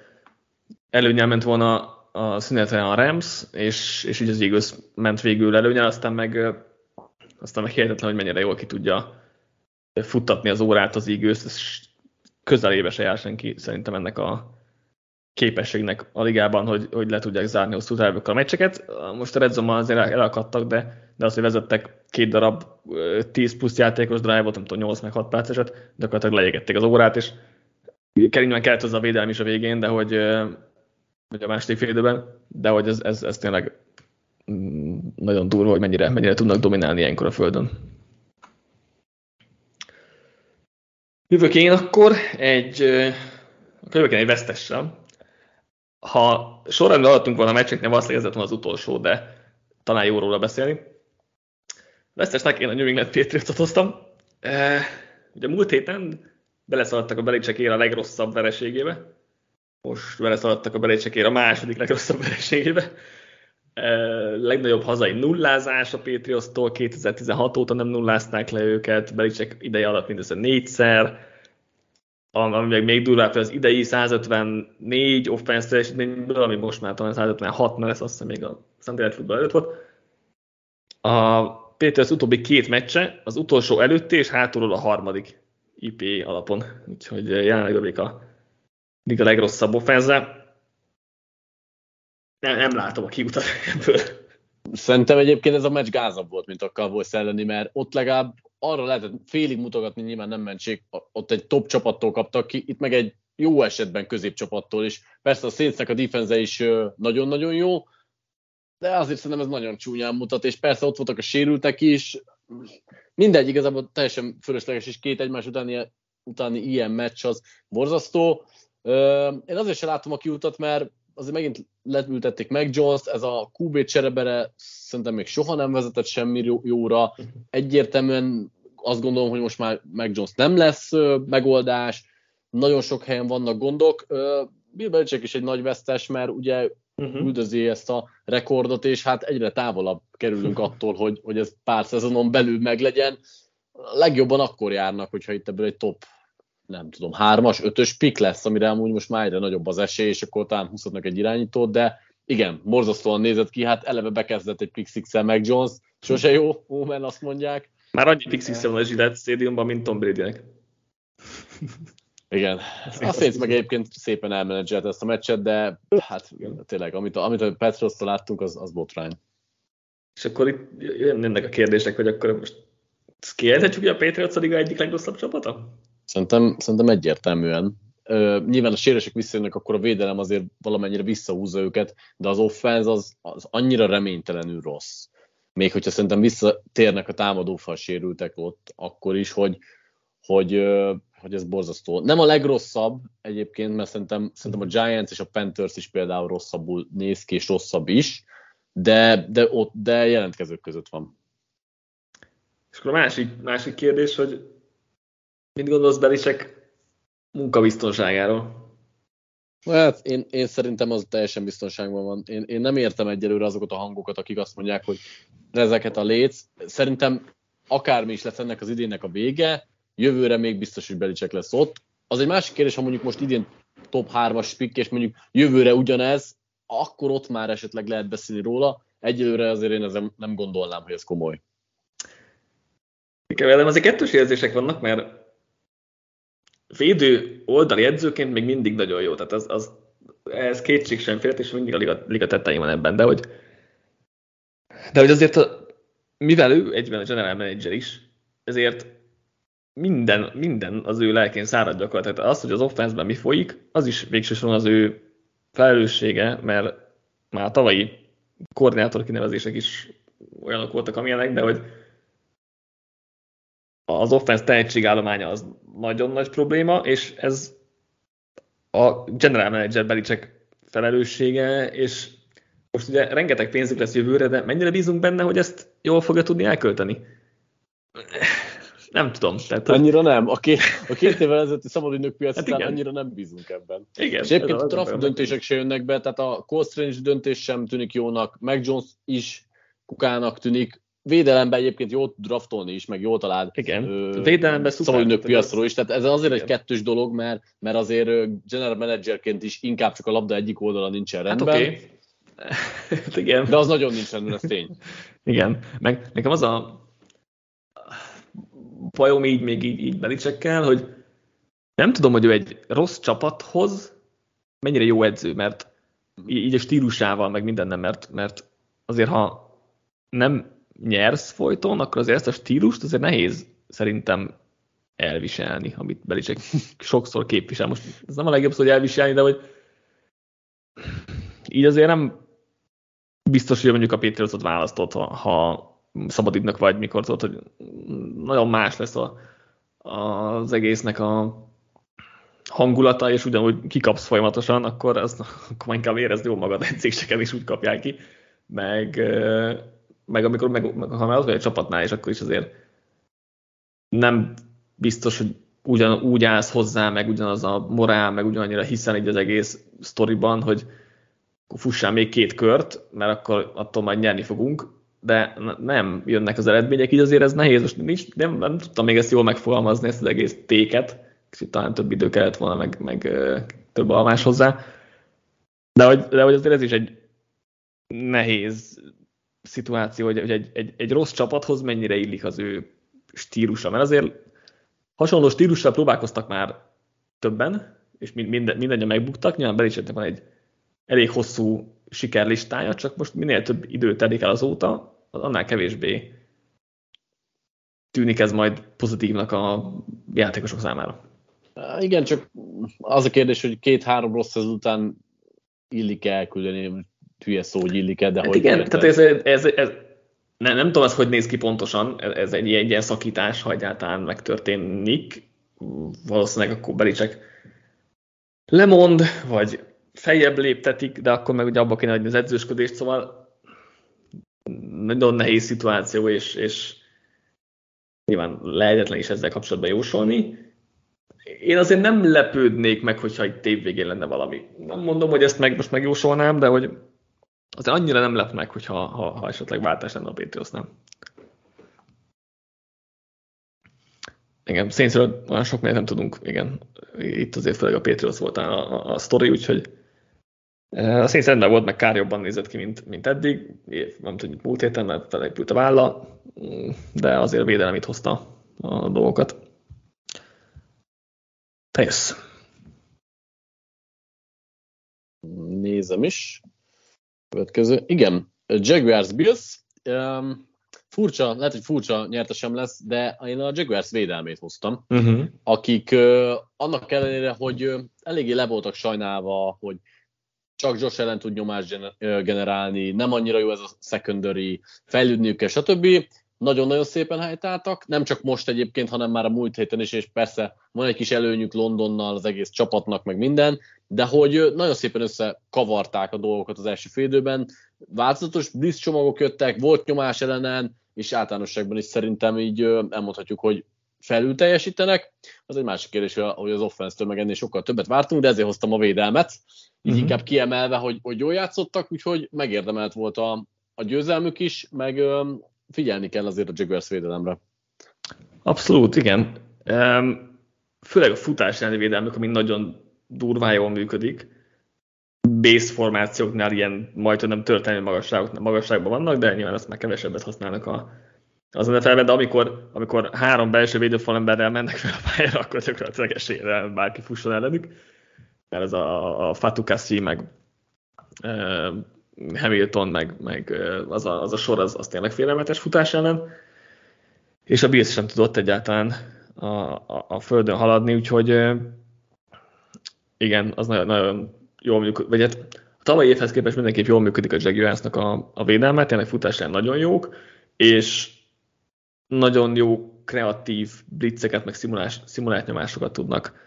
előnyel ment volna a szünetre a Rams, és, és így az Eagles ment végül előnyel, aztán meg, aztán meg hihetetlen, hogy mennyire jól ki tudja futtatni az órát az Eagles, és közelébe se jár senki szerintem ennek a képességnek a ligában, hogy, hogy le tudják zárni hosszú távokra a meccseket. Most a Redzone azért elakadtak, de, de az, hogy vezettek két darab 10 plusz játékos drive-ot, nem tudom, 8 meg 6 perceset, gyakorlatilag leégették az órát, és Keringben kellett hozzá a védelmi is a végén, de hogy, hogy a második fél időben, de hogy ez, ez, ez tényleg mm, nagyon durva, hogy mennyire, mennyire tudnak dominálni ilyenkor a földön. Jövök én akkor egy, jövök én egy vesztessel. Ha sorrendben alattunk volna a meccseknél, valószínűleg ez az utolsó, de talán jó róla beszélni. Vesztesnek én a New England Patriots-ot hoztam. E, ugye múlt héten beleszaladtak a Belicsekér a legrosszabb vereségébe. Most beleszaladtak a Belicsekér a második legrosszabb vereségébe. Legnagyobb hazai nullázás a Patriots-tól, 2016 óta nem nullázták le őket, Belicek ideje alatt mindössze négyszer ami meg még durvább, az idei 154 offense teljesítményből, ami most már talán 156, mert ez azt hiszem még a Sunday Football előtt volt. A Péter az utóbbi két meccse, az utolsó előtti és hátulról a harmadik IP alapon. Úgyhodig jelenleg övék a liga legrosszabb offense nem, nem látom a kiutat ebből. Szerintem egyébként ez a meccs gázabb volt, mint a Cowboys elleni, mert ott legalább arra lehetett félig mutogatni, nyilván nem mentség, ott egy top csapattól kaptak ki, itt meg egy jó esetben középcsapattól is. Persze a Saintsnek a defense is nagyon-nagyon jó, de azért szerintem ez nagyon csúnyán mutat, és persze ott voltak a sérültek is, mindegy, igazából teljesen fölösleges, és két egymás utáni, utáni ilyen meccs az borzasztó. Én azért sem látom a kiutat, mert azért megint letültették meg Jones, ez a QB cserebere szerintem még soha nem vezetett semmi jóra. Egyértelműen azt gondolom, hogy most már meg Jones nem lesz megoldás, nagyon sok helyen vannak gondok. Bill Belichick is egy nagy vesztes, mert ugye uh-huh. üldözi ezt a rekordot, és hát egyre távolabb kerülünk [laughs] attól, hogy, hogy ez pár szezonon belül meglegyen. Legjobban akkor járnak, hogyha itt ebből egy top nem tudom, hármas, ötös pik lesz, amire amúgy most már egyre nagyobb az esély, és akkor talán húzhatnak egy irányítót, de igen, morzasztóan nézett ki, hát eleve bekezdett egy pick six meg Jones, sose jó, Omen azt mondják. Már annyi pick six van a Gillette stadiumban, mint Tom Brady-nek. Igen. A Saints meg egyébként szépen elmenedzselt ezt a meccset, de hát tényleg, amit a, amit a petros láttunk, az, az botrány. És akkor itt jönnek a kérdések, hogy akkor most kijelenthetjük, hogy a Patriots a liga egyik legrosszabb csapata? Szerintem, szerintem egyértelműen. Ö, nyilván a sérülések visszajönnek, akkor a védelem azért valamennyire visszahúzza őket, de az offense az, az annyira reménytelenül rossz. Még hogyha szerintem visszatérnek a támadófal sérültek ott, akkor is, hogy, hogy, hogy ez borzasztó. Nem a legrosszabb egyébként, mert szerintem, szerintem a Giants és a Panthers is például rosszabbul néz ki, és rosszabb is, de, de, ott, de jelentkezők között van. És akkor a másik, másik kérdés, hogy Mit gondolsz Belisek munkabiztonságáról? Hát én, én szerintem az teljesen biztonságban van. Én, én nem értem egyelőre azokat a hangokat, akik azt mondják, hogy ezeket a léc. Szerintem akármi is lesz ennek az idénnek a vége, jövőre még biztos, hogy Belicek lesz ott. Az egy másik kérdés, ha mondjuk most idén top 3-as pick, és mondjuk jövőre ugyanez, akkor ott már esetleg lehet beszélni róla. Egyelőre azért én ezzel nem gondolnám, hogy ez komoly. Igen, velem azért kettős érzések vannak, mert védő oldali edzőként még mindig nagyon jó, tehát az, az ez kétség sem fért, és mindig a liga, liga tettein van ebben, de hogy, de hogy azért, a, mivel ő egyben a general manager is, ezért minden, minden az ő lelkén szárad gyakorlatilag. Tehát az, hogy az offenszben mi folyik, az is végsősorban az ő felelőssége, mert már a tavalyi koordinátor kinevezések is olyanok voltak, amilyenek, de hogy az offensz tehetségállománya az nagyon nagy probléma, és ez a general manager Belicek felelőssége, és most ugye rengeteg pénzük lesz jövőre, de mennyire bízunk benne, hogy ezt jól fogja tudni elkölteni? Nem tudom. Tehát, annyira nem. A két, a két évvel ezelőtti szabadügynök piac hát annyira nem bízunk ebben. Igen, és egyébként a draft döntések se jönnek be, tehát a Cole Strange döntés sem tűnik jónak, Meg Jones is kukának tűnik, védelemben egyébként jót draftolni is, meg jól talált. Igen, ö, védelemben szuper. piacról is, tehát ez azért igen. egy kettős dolog, mert, mert azért general managerként is inkább csak a labda egyik oldala nincsen hát rendben. Hát okay. [laughs] igen. De az nagyon nincs rendben, ez tény. Igen, meg nekem az a bajom így még így, így belicsekkel, hogy nem tudom, hogy ő egy rossz csapathoz mennyire jó edző, mert így a stílusával, meg minden nem, mert, mert azért ha nem nyersz folyton, akkor azért ezt a stílust azért nehéz szerintem elviselni, amit Belicek [laughs] sokszor képvisel. Most ez nem a legjobb szó, hogy elviselni, de hogy így azért nem biztos, hogy mondjuk a Patriotsot választott, ha, ha szabadidnak vagy, mikor tudod, hogy nagyon más lesz a, az egésznek a hangulata, és ugyanúgy kikapsz folyamatosan, akkor, azt, akkor inkább érezd jó magad edzéseken, is úgy kapják ki. Meg, meg amikor meg, meg, ha már az vagy a csapatnál, és akkor is azért nem biztos, hogy ugyan, úgy állsz hozzá, meg ugyanaz a morál, meg ugyanannyira hiszen így az egész sztoriban, hogy fussál még két kört, mert akkor attól majd nyerni fogunk, de nem jönnek az eredmények, így azért ez nehéz. Most nincs, nem, nem tudtam még ezt jól megfogalmazni, ezt az egész téket, kicsit talán több idő kellett volna, meg, meg több almás hozzá. De hogy, de hogy azért ez is egy nehéz szituáció, hogy, hogy egy, egy, egy rossz csapathoz mennyire illik az ő stílusa, mert azért hasonló stílussal próbálkoztak már többen, és minden, mindannyian megbuktak, nyilván Belicsetnek van egy elég hosszú sikerlistája, csak most minél több idő telik el azóta, annál kevésbé tűnik ez majd pozitívnak a játékosok számára. Igen, csak az a kérdés, hogy két-három rossz ez után illik elküldeni, hülye szó, hogy illik de hát hogy... Igen, tehát ez, ez, ez, ez nem, nem tudom, ez hogy néz ki pontosan, ez egy, egy ilyen szakítás, ha egyáltalán megtörténik. Valószínűleg akkor Belicek lemond, vagy feljebb léptetik, de akkor meg ugye abba kéne adni az edzősködést, szóval nagyon nehéz szituáció, és, és nyilván lehetetlen is ezzel kapcsolatban jósolni. Én azért nem lepődnék meg, hogyha egy tév végén lenne valami. Nem mondom, hogy ezt meg most megjósolnám, de hogy azért annyira nem lep meg, hogyha ha, ha esetleg váltás lenne a Patriotsnál. Igen, szénszről olyan sok nem tudunk, igen. Itt azért főleg a Patriots volt a, a, a sztori, úgyhogy a Saints rendben volt, meg kár jobban nézett ki, mint, mint eddig. Nem tudom, múlt héten, mert felépült a válla, de azért védelem itt hozta a dolgokat. Te jössz. Nézem is. Következő. Igen, Jaguars Bills. Um, furcsa, lehet, hogy furcsa nyertesem lesz, de én a Jaguars védelmét hoztam, uh-huh. akik uh, annak ellenére, hogy uh, eléggé le voltak sajnálva, hogy csak Josh ellen tud nyomást generálni, nem annyira jó ez a secondary, fejlődniük kell, stb. Nagyon-nagyon szépen helytáltak, nem csak most egyébként, hanem már a múlt héten is, és persze van egy kis előnyük Londonnal, az egész csapatnak, meg minden, de hogy nagyon szépen összekavarták a dolgokat az első félidőben, változatos blitz csomagok jöttek, volt nyomás ellenen, és általánosságban is szerintem így elmondhatjuk, hogy felül teljesítenek. Az egy másik kérdés, hogy az offense-től meg ennél sokkal többet vártunk, de ezért hoztam a védelmet, így uh-huh. inkább kiemelve, hogy, hogy jól játszottak, úgyhogy megérdemelt volt a, a győzelmük is, meg ö, figyelni kell azért a Jaguars védelemre. Abszolút, igen. Um, főleg a futás elleni védelmük, ami nagyon durván jól működik. Base formációknál ilyen majd nem történelmi magasságban vannak, de nyilván azt már kevesebbet használnak a, az NFL-ben, de amikor, amikor három belső védőfalemberrel mennek fel a pályára, akkor gyakorlatilag esélyre bárki fusson ellenük. Mert ez a, a Fatukassi, meg uh, Hamilton, meg, meg az, a, az a sor, az, az tényleg félelmetes futás ellen. És a Bills sem tudott egyáltalán a, a, a földön haladni, úgyhogy uh, igen, az nagyon, nagyon jól működik, vagy hát a tavalyi évhez képest mindenképp jól működik a Jaguarsnak a, a védelmet, tényleg futásán nagyon jók, és nagyon jó kreatív blitzeket, meg szimulás, szimulált nyomásokat tudnak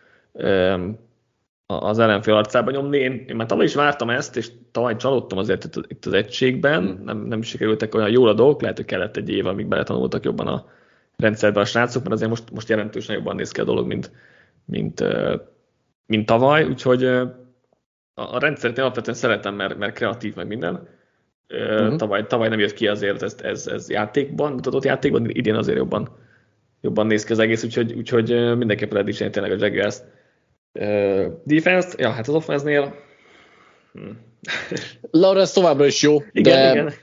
az ellenfél arcába nyomni. Én, én már tavaly is vártam ezt, és tavaly csalódtam azért itt, itt az egységben, hmm. nem, nem sikerültek olyan jól a dolgok, lehet, hogy kellett egy év, amíg beletanultak jobban a rendszerbe a srácok, mert azért most, most jelentősen jobban néz ki a dolog, mint, mint, mint tavaly, úgyhogy a rendszert én alapvetően szeretem, mert, mert kreatív meg minden. Uh-huh. Tavaly, tavaly nem jött ki azért ez, ez, ez játékban, mutatott játékban, idén azért jobban, jobban néz ki az egész, úgyhogy, úgyhogy mindenképpen lehet dicsérni tényleg a Jaguars uh, defense-t. Ja, hát az offense-nél hmm. Lawrence továbbra is jó, igen, de igen.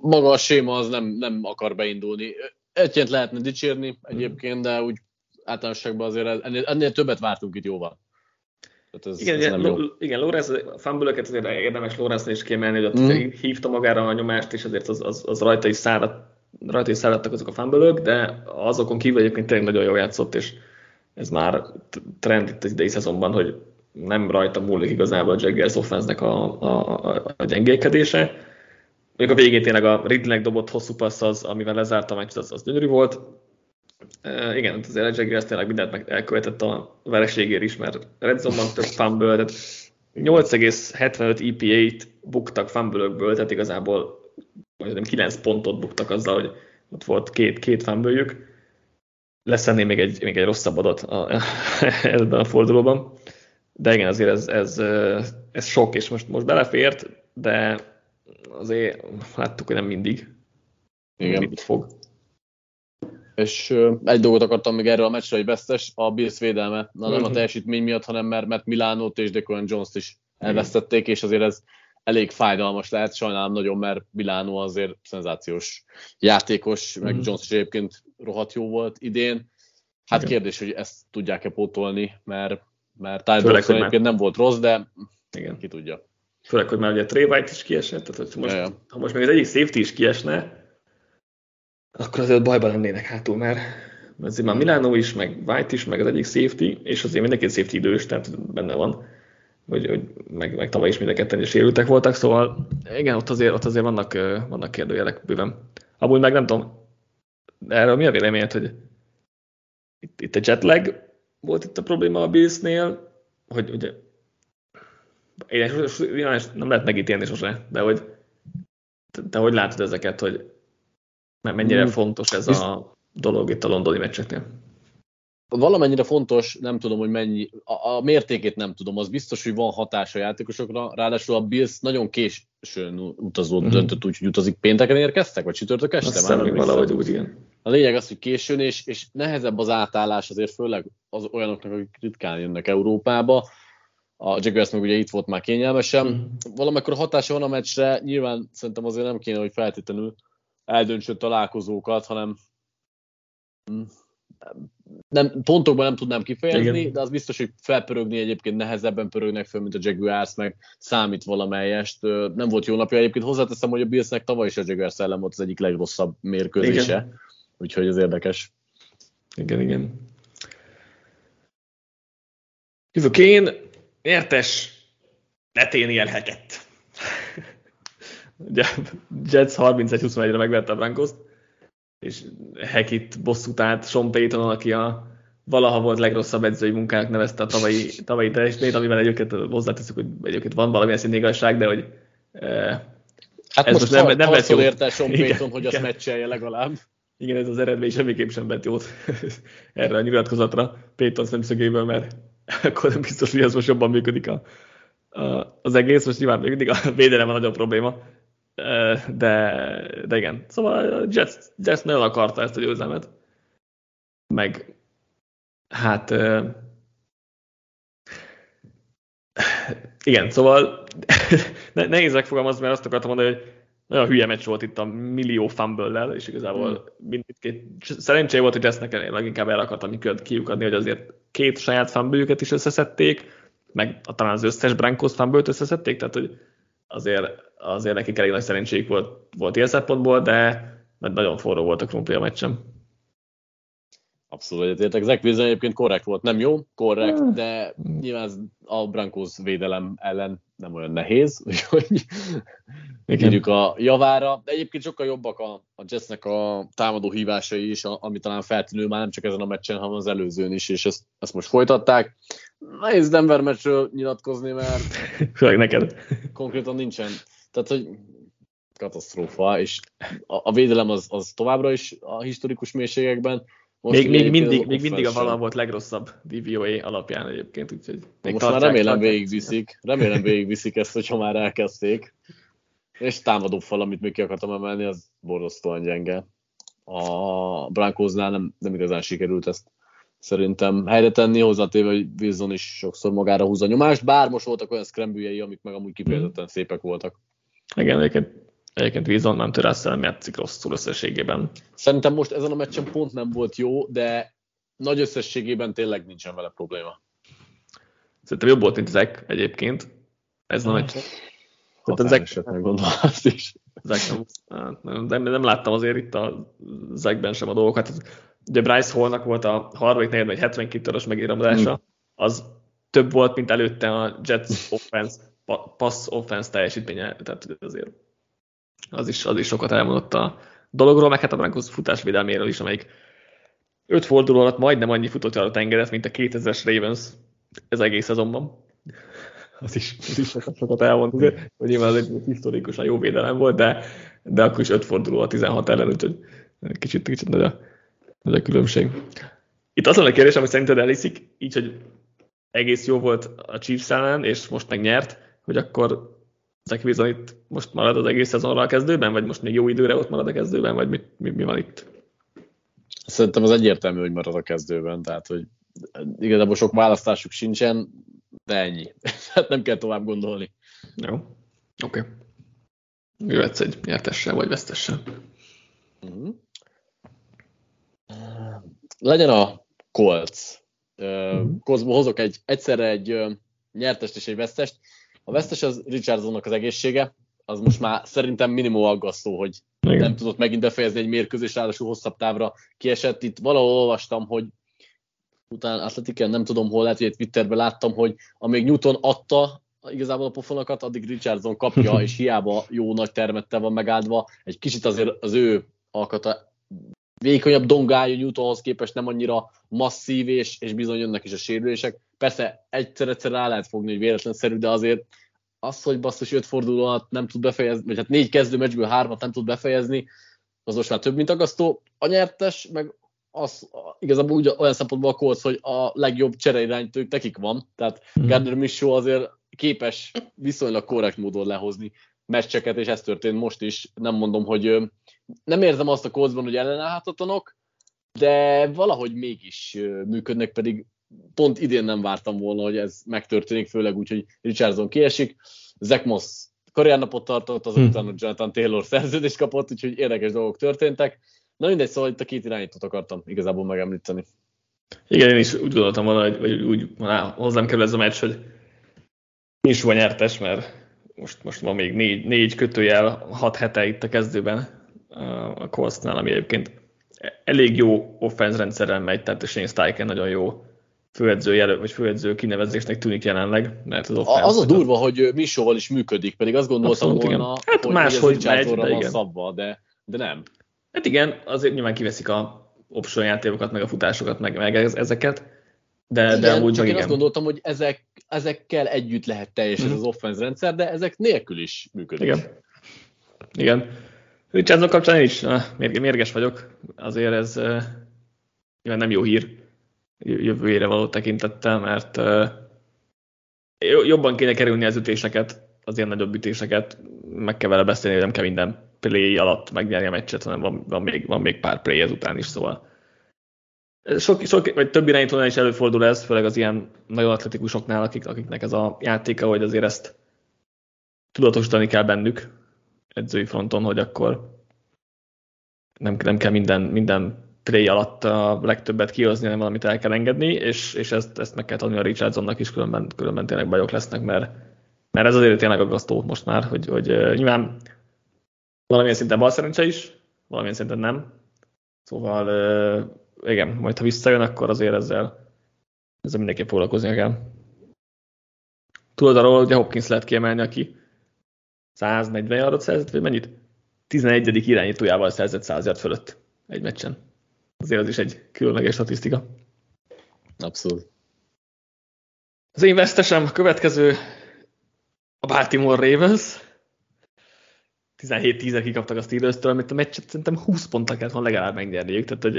maga a séma az nem, nem akar beindulni. Egyébként lehetne dicsérni egyébként, de úgy általánosságban azért ennél, ennél többet vártunk itt jóval. ez, igen, ez nem jó. igen, Lorenz, a fanbülöket azért érdemes Lorenz is kiemelni, hogy ott mm. hívta magára a nyomást, és azért az, az, az rajta is száradt, rajta is száradtak azok a fanbülök, de azokon kívül egyébként tényleg nagyon jól játszott, és ez már trend itt az idei szezonban, hogy nem rajta múlik igazából a Jaggers offense a, a, a, a gyengélkedése. Még a végén tényleg a Ridley dobott hosszú passz az, amivel lezárta a meccs, az, az gyönyörű volt. Uh, igen, azért a Jaguars tényleg mindent meg elkövetett a vereségért is, mert Red Zone-ban több fumble, tehát 8,75 EPA-t buktak fumble tehát igazából majdnem 9 pontot buktak azzal, hogy ott volt két, két fumble Lesz ennél még egy, még egy rosszabb adat a, [laughs] ebben a fordulóban. De igen, azért ez, ez, ez sok, és most, most belefért, de azért láttuk, hogy nem mindig. Igen. Mindig fog. És egy dolgot akartam még erről a meccsre, hogy vesztes, a Bills védelme. Na nem a mhm. teljesítmény miatt, hanem mert, mert Milánót és Decoran Jones-t is elvesztették, és azért ez elég fájdalmas lehet, sajnálom nagyon, mert Milánó azért szenzációs játékos, meg mm. Jones is egyébként rohadt jó volt idén. Hát Igen. kérdés, hogy ezt tudják-e pótolni, mert, mert Tyler egyébként nem volt rossz, de Igen. ki tudja. Főleg, hogy már ugye Trey White is kiesett, tehát hogy most, ja, ha most még az egyik safety is kiesne, akkor azért bajban lennének hátul, mert azért már Milano is, meg White is, meg az egyik safety, és azért mindenki safety idős, tehát benne van, hogy, hogy meg, meg tavaly is mind a ketten is sérültek voltak, szóval igen, ott azért, ott azért vannak, vannak kérdőjelek bőven. Amúgy meg nem tudom, erről mi a véleményed, hogy itt, itt a jetlag volt itt a probléma a Billsnél, hogy ugye én nem lehet megítélni sose, de hogy te hogy látod ezeket, hogy mennyire hmm. fontos ez a dolog itt a londoni meccseknél? Valamennyire fontos, nem tudom, hogy mennyi, a, a mértékét nem tudom, az biztos, hogy van hatása a játékosokra, ráadásul a Bills nagyon későn utazó mm-hmm. döntött úgy, hogy utazik. Pénteken érkeztek, vagy csütörtök este? Azt már valahogy úgy, igen. A lényeg az, hogy későn, és, és nehezebb az átállás azért főleg az olyanoknak, akik ritkán jönnek Európába. A Jaguars meg ugye itt volt már kényelmesen. Mm. Valamikor hatása van a meccsre, nyilván szerintem azért nem kéne, hogy feltétlenül eldöntsön találkozókat, hanem mm, nem, pontokban nem tudnám kifejezni, Igen. de az biztos, hogy felpörögni egyébként nehezebben pörögnek föl, mint a Jaguars, meg számít valamelyest. Nem volt jó napja egyébként. Hozzáteszem, hogy a Billsnek tavaly is a Jaguars ellen volt az egyik legrosszabb mérkőzése. Igen. Úgyhogy ez érdekes. Igen, igen. Jövök én, értes, Neténiel Hackett. [laughs] Ugye Jets 31-21-re megvette a Broncos és Hackett bosszút át Sean Payton, aki a valaha volt legrosszabb edzői munkának nevezte a tavalyi, tavalyi teljesítményt, amivel egyébként hozzáteszük, hogy egyébként van valamilyen szintén igazság, de hogy eh, Hát ez most, most nem, nem vett jót. érte Sean Payton, igen, hogy azt meccselje legalább. Igen, ez az eredmény semmiképp sem vett jót [laughs] erre a nyilatkozatra Payton szemszögéből, mert akkor nem biztos, hogy ez most jobban működik a, a, az egész. Most nyilván még mindig a védelem a nagyobb probléma, de, de igen. Szóval a Jets, Jets nagyon akarta ezt a győzelmet. Meg hát igen, szóval [laughs] nehéz megfogalmazni, mert azt akartam mondani, hogy nagyon hülye meccs volt itt a millió fumble és igazából hmm. mindkét szerencsé volt, hogy Jessnek leginkább el akartam kiukadni, hogy azért két saját fumble is összeszedték, meg a, talán az összes Brankos fumble összeszedték, tehát hogy azért, azért nekik elég nagy szerencséjük volt, volt ilyen szempontból, de nagyon forró volt a krumpli a meccsem. Abszolút egyetértek. Zach Wilson egyébként korrekt volt, nem jó, korrekt, hmm. de nyilván a Brankos védelem ellen nem olyan nehéz, [laughs] úgyhogy írjuk a javára. De egyébként sokkal jobbak a, a Jetsnek a támadó hívásai is, ami talán feltűnő már nem csak ezen a meccsen, hanem az előzőn is, és ezt, ezt most folytatták. Nehéz Denver meccsről nyilatkozni, mert [laughs] Főleg neked. konkrétan nincsen. Tehát, hogy katasztrófa, és a, a védelem az, az továbbra is a historikus mélységekben, most még, még, mindig, még mindig a vala volt legrosszabb DVOA alapján egyébként, úgyhogy még Most már remélem végigviszik, remélem végigviszik ezt, hogyha már elkezdték. És támadó fal, amit még ki akartam emelni, az borzasztóan gyenge. A Brankosnál nem, nem igazán sikerült ezt szerintem helyre tenni, hozzátéve, hogy Wilson is sokszor magára húzza nyomást, bár most voltak olyan scrambüljei, amik meg amúgy kifejezetten szépek voltak. Igen, egyébként Egyébként Wilson nem Russell nem játszik rosszul összességében. Szerintem most ezen a meccsen pont nem volt jó, de nagy összességében tényleg nincsen vele probléma. Szerintem jobb volt, mint Zek egyébként. Ez a meccs. Tehát Zek... gondolom azt is. Zek nem, nem, nem, nem, láttam azért itt a Zekben sem a dolgokat. Ugye Bryce Hallnak volt a harmadik negyedben egy 72 megíramodása, hmm. az több volt, mint előtte a Jets offense, pass offense teljesítménye, tehát azért az is, az is sokat elmondott a dologról, meg hát a Broncos futásvédelméről is, amelyik öt forduló alatt majdnem annyi futott alatt engedett, mint a 2000-es Ravens ez egész szezonban. Az is, az is sokat, sokat elmond, azért, hogy nyilván az egy historikusan jó védelem volt, de, de akkor is öt forduló a 16 ellen, úgyhogy kicsit, kicsit nagy a, nagy a különbség. Itt az a kérdés, hogy szerinted eliszik, így, hogy egész jó volt a Chiefs ellen, és most meg nyert, hogy akkor Zach Wilson itt most marad az egész szezonra a kezdőben, vagy most még jó időre ott marad a kezdőben, vagy mi, mi, mi van itt? Szerintem az egyértelmű, hogy marad a kezdőben, tehát hogy igazából sok választásuk sincsen, de ennyi. [laughs] Hát nem kell tovább gondolni. Jó, oké. Okay. Jöhetsz egy nyertessel vagy vesztessel. Uh-huh. Legyen a Colts. Uh-huh. hozok egy, egyszerre egy nyertest és egy vesztest. A vesztes az Richardsonnak az egészsége, az most már szerintem minimum aggasztó, hogy Igen. nem tudott megint befejezni egy mérkőzés, ráadásul hosszabb távra kiesett. Itt valahol olvastam, hogy utána Atletiken, nem tudom hol, lehet, hogy egy Twitterben láttam, hogy amíg Newton adta igazából a pofonokat, addig Richardson kapja, [laughs] és hiába jó nagy termettel van megáldva, egy kicsit azért az ő alkata vékonyabb dongája Newtonhoz képest nem annyira masszív, és, és bizony jönnek is a sérülések. Persze egyszer-egyszer rá lehet fogni, hogy véletlenszerű, de azért az, hogy basszus öt forduló alatt nem tud befejezni, vagy hát négy kezdő meccsből hármat nem tud befejezni, az most már több, mint agasztó. A nyertes, meg az igazából úgy olyan szempontból a Colts, hogy a legjobb csereirányítők nekik van, tehát mm. Gardner Minshew azért képes viszonylag korrekt módon lehozni meccseket, és ez történt most is. Nem mondom, hogy nem érzem azt a Coltsban, hogy ellenállhatatlanok, de valahogy mégis működnek, pedig pont idén nem vártam volna, hogy ez megtörténik, főleg úgy, hogy Richardson kiesik. Zach Moss karriernapot tartott, azután hmm. Jonathan Taylor szerződést kapott, úgyhogy érdekes dolgok történtek. Na mindegy, szóval itt a két irányítót akartam igazából megemlíteni. Igen, én is úgy gondoltam volna, hogy, vagy úgy na, hozzám kerül ez a meccs, hogy is van nyertes, mert most, most van még négy, négy kötőjel, hat hete itt a kezdőben a Coltsnál, ami egyébként elég jó offense rendszerrel megy, tehát a Shane Steichen nagyon jó főedző jelöl, vagy főedző kinevezésnek tűnik jelenleg, mert az offense... Az a durva, hogy Misóval is működik, pedig azt gondoltam Abszolút, volna, igen. hát hogy máshogy megy, de igen. Szabva, de, de nem. Hát igen, azért nyilván kiveszik a option játékokat, meg a futásokat, meg, meg ezeket, de, igen, de amúgy csak én igen. azt gondoltam, hogy ezek, ezekkel együtt lehet teljes mm. az offense rendszer, de ezek nélkül is működik. Igen. Igen. Richardson kapcsán én is? Mérges vagyok, azért ez uh, nem jó hír jövőjére való tekintettel, mert jobban kéne kerülni az ütéseket, az ilyen nagyobb ütéseket, meg kell vele beszélni, hogy nem kell minden play alatt megnyerni a meccset, hanem van, van, még, van még pár play ezután is, szóval. Sok, sok, vagy több irányítónál is előfordul ez, főleg az ilyen nagyon atletikusoknál, akik, akiknek ez a játéka, hogy azért ezt tudatosítani kell bennük, edzői fronton, hogy akkor nem, nem kell minden, minden play alatt a legtöbbet kihozni, hanem valamit el kell engedni, és, és ezt, ezt meg kell tanulni a Richardsonnak is, különben, különben tényleg bajok lesznek, mert, mert ez azért tényleg aggasztó most már, hogy, hogy nyilván valamilyen szinten bal szerencse is, valamilyen szinten nem. Szóval igen, majd ha visszajön, akkor azért ezzel, ezzel mindenképp foglalkozni kell. Tudod arról, hogy a Hopkins lehet kiemelni, aki 140 yardot szerzett, vagy mennyit? 11. irányítójával szerzett 100 yard fölött egy meccsen. Azért az is egy különleges statisztika. Abszolút. Az én vesztesem a következő a Baltimore Ravens. 17-10-re kikaptak a Steelers-től, amit a meccset szerintem 20 ponttal kellett volna legalább megnyerniük. Tehát, hogy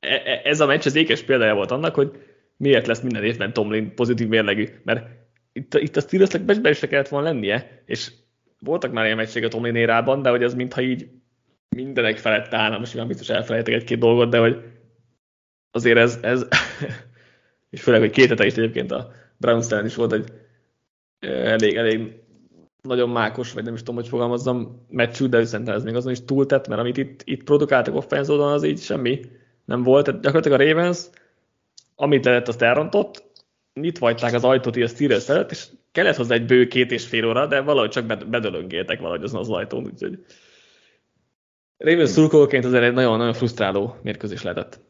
e, e, ez a meccs az ékes példája volt annak, hogy miért lesz minden évben Tomlin pozitív mérlegű, mert itt, itt a Steelersnek becsbe is kellett volna lennie, és voltak már ilyen meccség a Tomlin érában, de hogy ez mintha így mindenek felett állna, most nyilván biztos elfelejtek egy-két dolgot, de hogy azért ez, ez [laughs] és főleg, hogy két hete is egyébként a Browns is volt egy elég, elég nagyon mákos, vagy nem is tudom, hogy fogalmazzam, meccsű, de szerintem ez még azon is túltett, mert amit itt, itt produkáltak offenzódon, az így semmi nem volt. Tehát gyakorlatilag a Ravens, amit lehet, azt elrontott, nyitva hagyták az ajtót így a Steelers felett, és kellett hozzá egy bő két és fél óra, de valahogy csak bedölöngéltek valahogy azon az ajtón, úgyhogy Ravens szurkolóként azért egy nagyon-nagyon frusztráló mérkőzés lehetett.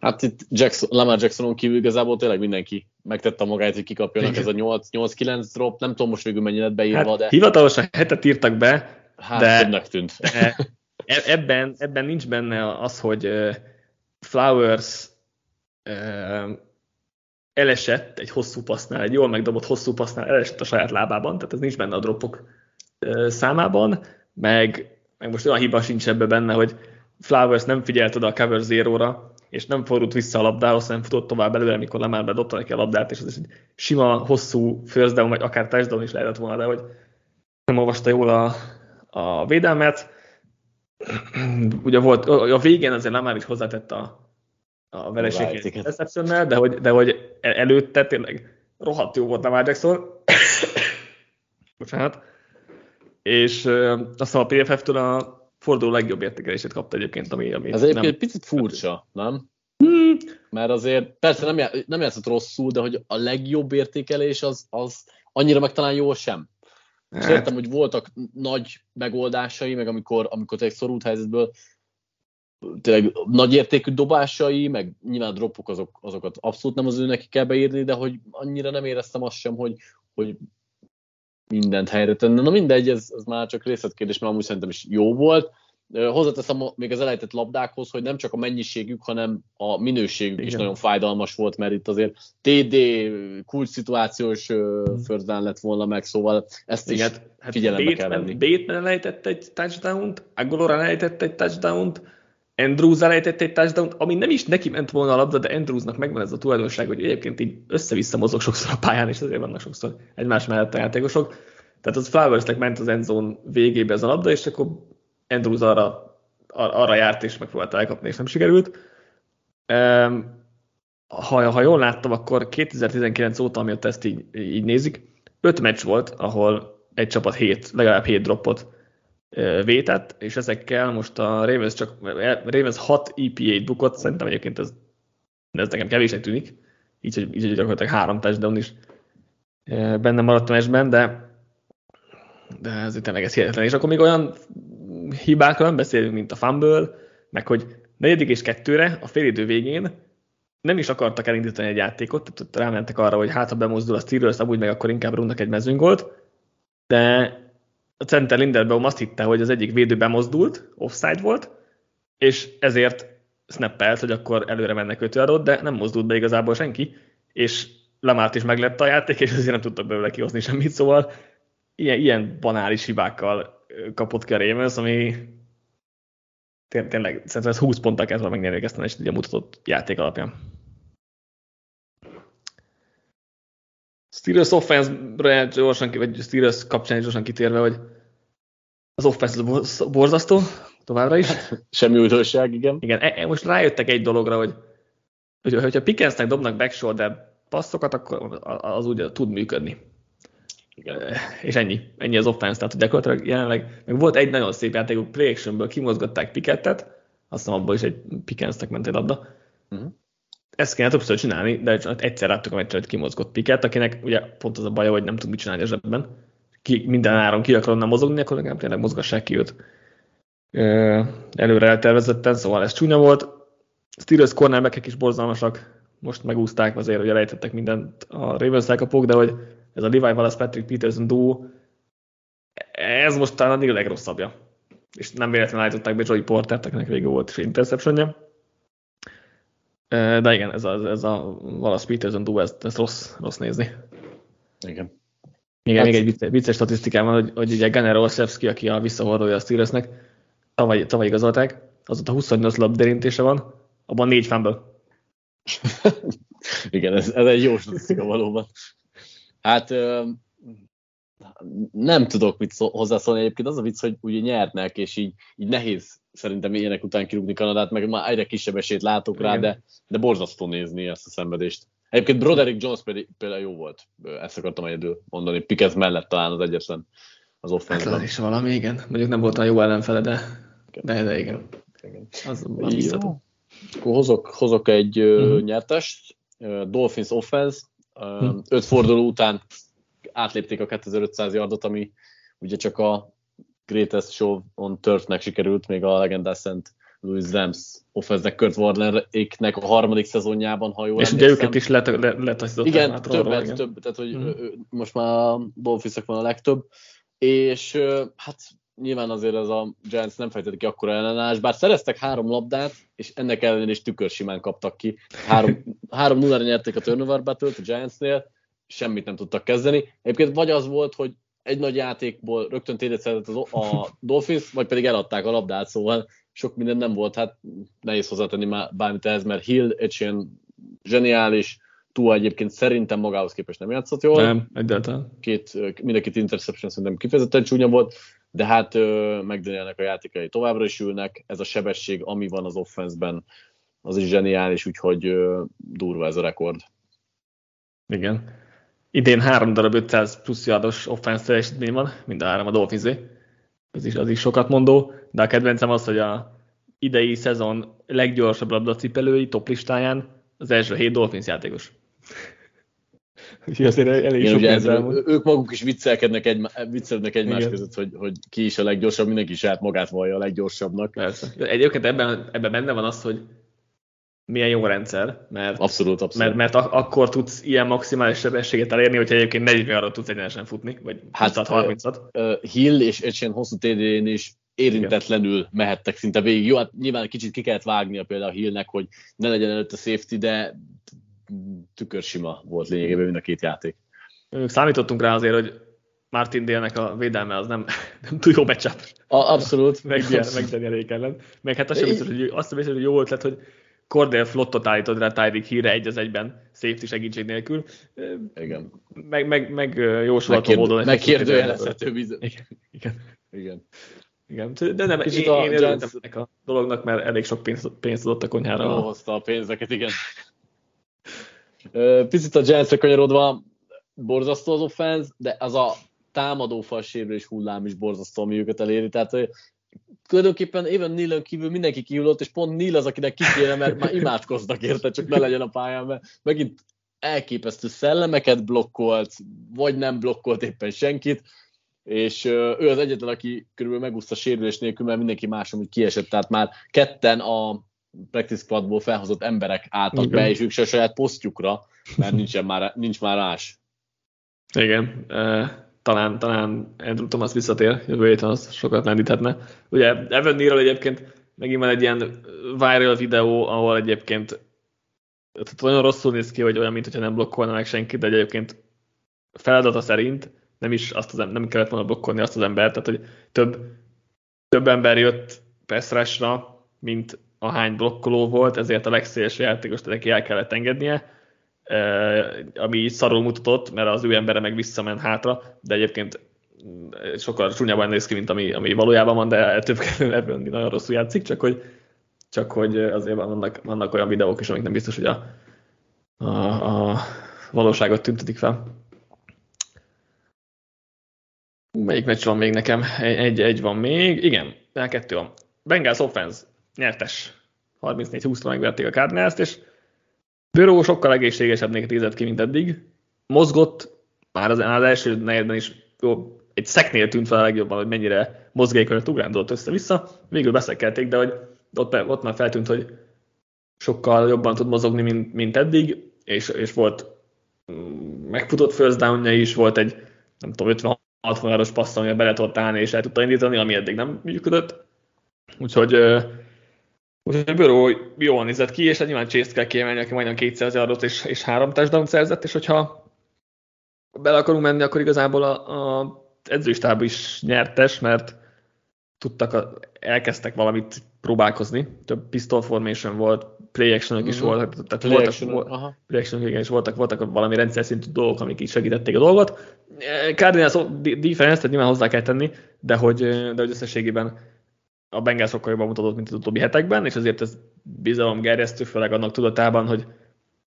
Hát itt Jackson, Lamar Jacksonon kívül igazából tényleg mindenki megtette magáit, hogy kikapjanak ez a 8-9 drop, nem tudom most végül mennyi lett beírva, hát, de... Hivatalosan hetet írtak be, hát, de, tűnt. de e- ebben, ebben nincs benne az, hogy Flowers elesett egy hosszú passznál, egy jól megdobott hosszú passznál, elesett a saját lábában, tehát ez nincs benne a dropok számában, meg, meg most olyan hiba sincs ebbe benne, hogy Flowers nem figyelt oda a cover zero-ra, és nem fordult vissza a labdához, hanem futott tovább előre, amikor Lamar bedobta neki a labdát, és ez egy sima, hosszú first down, vagy akár touchdown is lehetett volna, de hogy nem olvasta jól a, a védelmet. Ugye volt, a végén azért Lamar is hozzátett a, a vereséghez de hogy, de hogy előtte tényleg rohadt jó volt Lamar Jackson. [coughs] Bocsánat. És uh, azt a PFF-től a forduló legjobb értékelését kapta egyébként, ami, ami Ez egyébként egy picit furcsa, nem? Hmm. Mert azért persze nem, já- nem játszott rosszul, de hogy a legjobb értékelés az, az annyira meg talán jól sem. Hát. És értem, hogy voltak nagy megoldásai, meg amikor, amikor egy szorult helyzetből tényleg nagy értékű dobásai, meg nyilván dropok azok, azokat abszolút nem az ő neki kell beírni, de hogy annyira nem éreztem azt sem, hogy, hogy mindent helyre tenne. Na mindegy, ez, ez már csak részletkérdés, mert amúgy szerintem is jó volt. Hozzáteszem még az elejtett labdákhoz, hogy nem csak a mennyiségük, hanem a minőségük Igen. is nagyon fájdalmas volt, mert itt azért TD kulcs szituációs hmm. fördán lett volna meg, szóval ezt Igen, is hát figyelembe Bateman, kell venni. Bateman elejtett egy touchdown-t, Agolora elejtett egy touchdown-t, Andrews elejtett egy touchdown ami nem is neki ment volna a labda, de Andrewsnak megvan ez a tulajdonság, hogy egyébként így össze-vissza mozog sokszor a pályán, és azért vannak sokszor egymás mellett a játékosok. Tehát az Flowersnek ment az endzone végébe ez a labda, és akkor Andrews arra, arra járt, és megpróbálta elkapni, és nem sikerült. Ha, ha jól láttam, akkor 2019 óta, amiatt ezt így, így nézik, öt meccs volt, ahol egy csapat hét, legalább hét droppot vétett, és ezekkel most a Ravens csak Ravens 6 EPA-t bukott, szerintem egyébként ez, ez nekem kevésnek tűnik, így, hogy, így, hogy gyakorlatilag három touchdown is benne maradt a de de ez tényleg ez hihetetlen. És akkor még olyan hibákról nem beszélünk, mint a fumble, meg hogy negyedik és kettőre a félidő végén nem is akartak elindítani egy játékot, tehát rámentek arra, hogy hát ha bemozdul a Steelers, amúgy meg akkor inkább rúgnak egy mezőngolt, de a center Linderbaum azt hitte, hogy az egyik védő bemozdult, offside volt, és ezért snappelt, hogy akkor előre mennek 5 adott, de nem mozdult be igazából senki, és Lamárt is meglepte a játék, és ezért nem tudtak belőle kihozni semmit, szóval ilyen, ilyen banális hibákkal kapott ki a Ravens, ami tényleg szerintem ez 20 ponttal kezdve megnyerni ezt ugye mutatott játék alapján. Steelers offense-re gyorsan, vagy Steelers kapcsán gyorsan kitérve, hogy az offense borzasztó, továbbra is. Semmi újdonság, igen. Igen, e, e, most rájöttek egy dologra, hogy, hogy hogyha Pickensnek dobnak backshoulder passzokat, akkor az úgy tud működni. Igen. És ennyi. Ennyi az offense. Tehát gyakorlatilag jelenleg meg volt egy nagyon szép játékuk, play kimozgatták Pikettet, aztán abból is egy Pickensnek ment egy labda. Uh-huh. Ezt kéne többször csinálni, de egyszer láttuk a meccset, hogy kimozgott Piket, akinek ugye pont az a baja, hogy nem tud mit csinálni a zsebben. Ki, minden áron ki akarna mozogni, akkor legalább tényleg mozgassák ki őt. előre eltervezetten, szóval ez csúnya volt. Steelers cornerback is borzalmasak, most megúzták azért, hogy elejtettek mindent a Ravens elkapók, de hogy ez a Levi Wallace Patrick Peterson duo, ez most talán a legrosszabbja. És nem véletlenül állították be Joey Portert, akinek végül volt is interceptionja. De igen, ez a, ez a Wallace Peterson duo, ez, ez rossz, rossz nézni. Igen. Igen, hát... még egy vicces, vicces statisztikám van, hogy, hogy ugye Gunnar Olszewski, aki a visszahordója a Steelersnek, tavaly, tavaly igazolták, azóta 28 labdérintése van, abban négy fumble. [laughs] Igen, ez, ez egy jó statisztika valóban. Hát nem tudok mit szó, hozzászólni egyébként. Az a vicc, hogy ugye nyernek, és így, így nehéz szerintem ilyenek után kirúgni Kanadát, meg már egyre kisebb esélyt látok rá, de, de borzasztó nézni ezt a szenvedést. Egyébként Broderick Jones pedig, például jó volt, ezt akartam egyedül mondani. Pickett mellett talán az egyetlen az offense hát, is valami, igen. Mondjuk nem volt a jó ellenfele, de, de, de igen. igen. Az jó. Akkor hozok, hozok egy uh-huh. nyertest. Dolphins offense. Uh-huh. Öt forduló után átlépték a 2500 yardot, ami ugye csak a Greatest Show on Turfnek sikerült, még a legendás Szent Louis Rams offense Kurt Warner-éknek a harmadik szezonjában, ha jól És ugye őket is let, let, letaszították. Igen, már többet, igen. több, tehát hogy mm. most már a dolphins van a legtöbb, és hát nyilván azért ez a Giants nem fejtett ki akkora ellenállás, bár szereztek három labdát, és ennek ellenére is tükörsimán kaptak ki. Három, [laughs] három nullára nyerték a turnover battle a Giantsnél, semmit nem tudtak kezdeni. Egyébként vagy az volt, hogy egy nagy játékból rögtön tétet szerzett a [laughs] Dolphins, vagy pedig eladták a labdát, szóval sok minden nem volt, hát nehéz hozzátenni már bármit ehhez, mert Hill egy ilyen zseniális, túl egyébként szerintem magához képest nem játszott jól. Nem, egyáltalán. Két, mindenkit interception szerintem kifejezetten csúnya volt, de hát McDanielnek a játékai továbbra is ülnek, ez a sebesség, ami van az offenszben, az is zseniális, úgyhogy durva ez a rekord. Igen. Idén három darab 500 plusz yardos offense teljesítmény van, mind a három a Dolphinsé. Ez is, az is sokat mondó, de a kedvencem az, hogy a idei szezon leggyorsabb labdacipelői top listáján az első hét Dolphins játékos. Úgyhogy azért elég Igen, sok ugye ez, Ők maguk is viccelkednek, egy, viccelkednek egymás Igen. között, hogy, hogy ki is a leggyorsabb, mindenki saját magát vallja a leggyorsabbnak. Persze. Egyébként ebben, ebben benne van az, hogy milyen jó rendszer, mert, abszolút, abszolút. mert, mert akkor tudsz ilyen maximális sebességet elérni, hogyha egyébként 40 arra tudsz egyenesen futni, vagy hát, 30-at. Uh, Hill és ilyen hosszú TD-n is érintetlenül Igen. mehettek szinte végig. Jó, hát nyilván kicsit ki kellett vágnia például a Hillnek, hogy ne legyen előtt a safety, de tükörsima volt lényegében mind a két játék. Számítottunk rá azért, hogy Martin Délnek a védelme az nem, [laughs] nem túl jó matchup. Abszolút. meg, meg Daniel ellen. Meg hát azt sem biztos, hogy, azt biztos, hogy jó ötlet, hogy Cordell Flottot állítod rá Tyreek híre egy az egyben, safety segítség nélkül. Igen. Meg, meg, meg jósolható módon. Megkérdőjelezhető bizony. Igen. Igen. Igen. Igen. De nem, Kicsit én, én örültem ennek a dolognak, mert elég sok pénzt, pénzt adott a konyhára. hozta a pénzeket, igen. Picit a Giants-re kanyarodva, borzasztó az offense, de az a támadó fal sérülés hullám is borzasztó, ami őket eléri. Tehát tulajdonképpen Evan Neal kívül mindenki kihullott, és pont Neal az, akinek ki kéne, mert már imádkoznak érte, csak ne legyen a pályán, mert megint elképesztő szellemeket blokkolt, vagy nem blokkolt éppen senkit, és ő az egyetlen, aki körülbelül megúszta sérülés nélkül, mert mindenki más, amit kiesett, tehát már ketten a practice squadból felhozott emberek álltak Igen. be, és ők se a saját posztjukra, mert nincsen már, nincs már rás. Igen, talán, talán Andrew Thomas visszatér jövő héten, az sokat lendíthetne. Ugye Evan Neal egyébként megint van egy ilyen viral videó, ahol egyébként tehát olyan rosszul néz ki, hogy olyan, mintha nem blokkolna meg senki, de egyébként feladata szerint nem is azt az, nem kellett volna blokkolni azt az embert, tehát hogy több, több ember jött Pestrásra, mint ahány blokkoló volt, ezért a legszélesebb játékos neki el kellett engednie, ami szarul mutatott, mert az ő embere meg visszament hátra, de egyébként mm, sokkal csúnyában néz ki, mint ami, ami valójában van, de több ebből nagyon rosszul játszik, csak hogy, csak hogy azért vannak, vannak olyan videók is, amik nem biztos, hogy a, a, a valóságot tüntetik fel. Melyik meccs van még nekem? Egy, egy van még. Igen, kettő van. Bengals offense, nyertes. 34-20-ra megverték a cardinals és Böró sokkal egészségesebbnek nézett ki, mint eddig. Mozgott, már az, az első negyedben is jó, egy szeknél tűnt fel a legjobban, hogy mennyire mozgékonyan ugrándolt össze-vissza. Végül beszekelték, de hogy ott, ott már feltűnt, hogy sokkal jobban tud mozogni, mint, mint eddig, és, és volt mm, megfutott first down is, volt egy nem tudom, 50 60 yaros passz, amivel bele tudott állni, és el tudta indítani, ami eddig nem működött. Úgyhogy, úgyhogy Böró jól nézett ki, és hát nyilván chase kell kiemelni, aki majdnem 200 yardot és, és három touchdown szerzett, és hogyha bele akarunk menni, akkor igazából a, a edzőstáb is nyertes, mert tudtak, a, elkezdtek valamit próbálkozni. Több pistol formation volt, play action is uh-huh. voltak, tehát play voltak, play action is voltak, voltak valami rendszer szintű dolgok, amik így segítették a dolgot. Cardinals defense, tehát nyilván hozzá kell tenni, de hogy, de hogy összességében a Bengals sokkal jobban mutatott, mint az utóbbi hetekben, és azért ez bizalom gerjesztő, főleg annak tudatában, hogy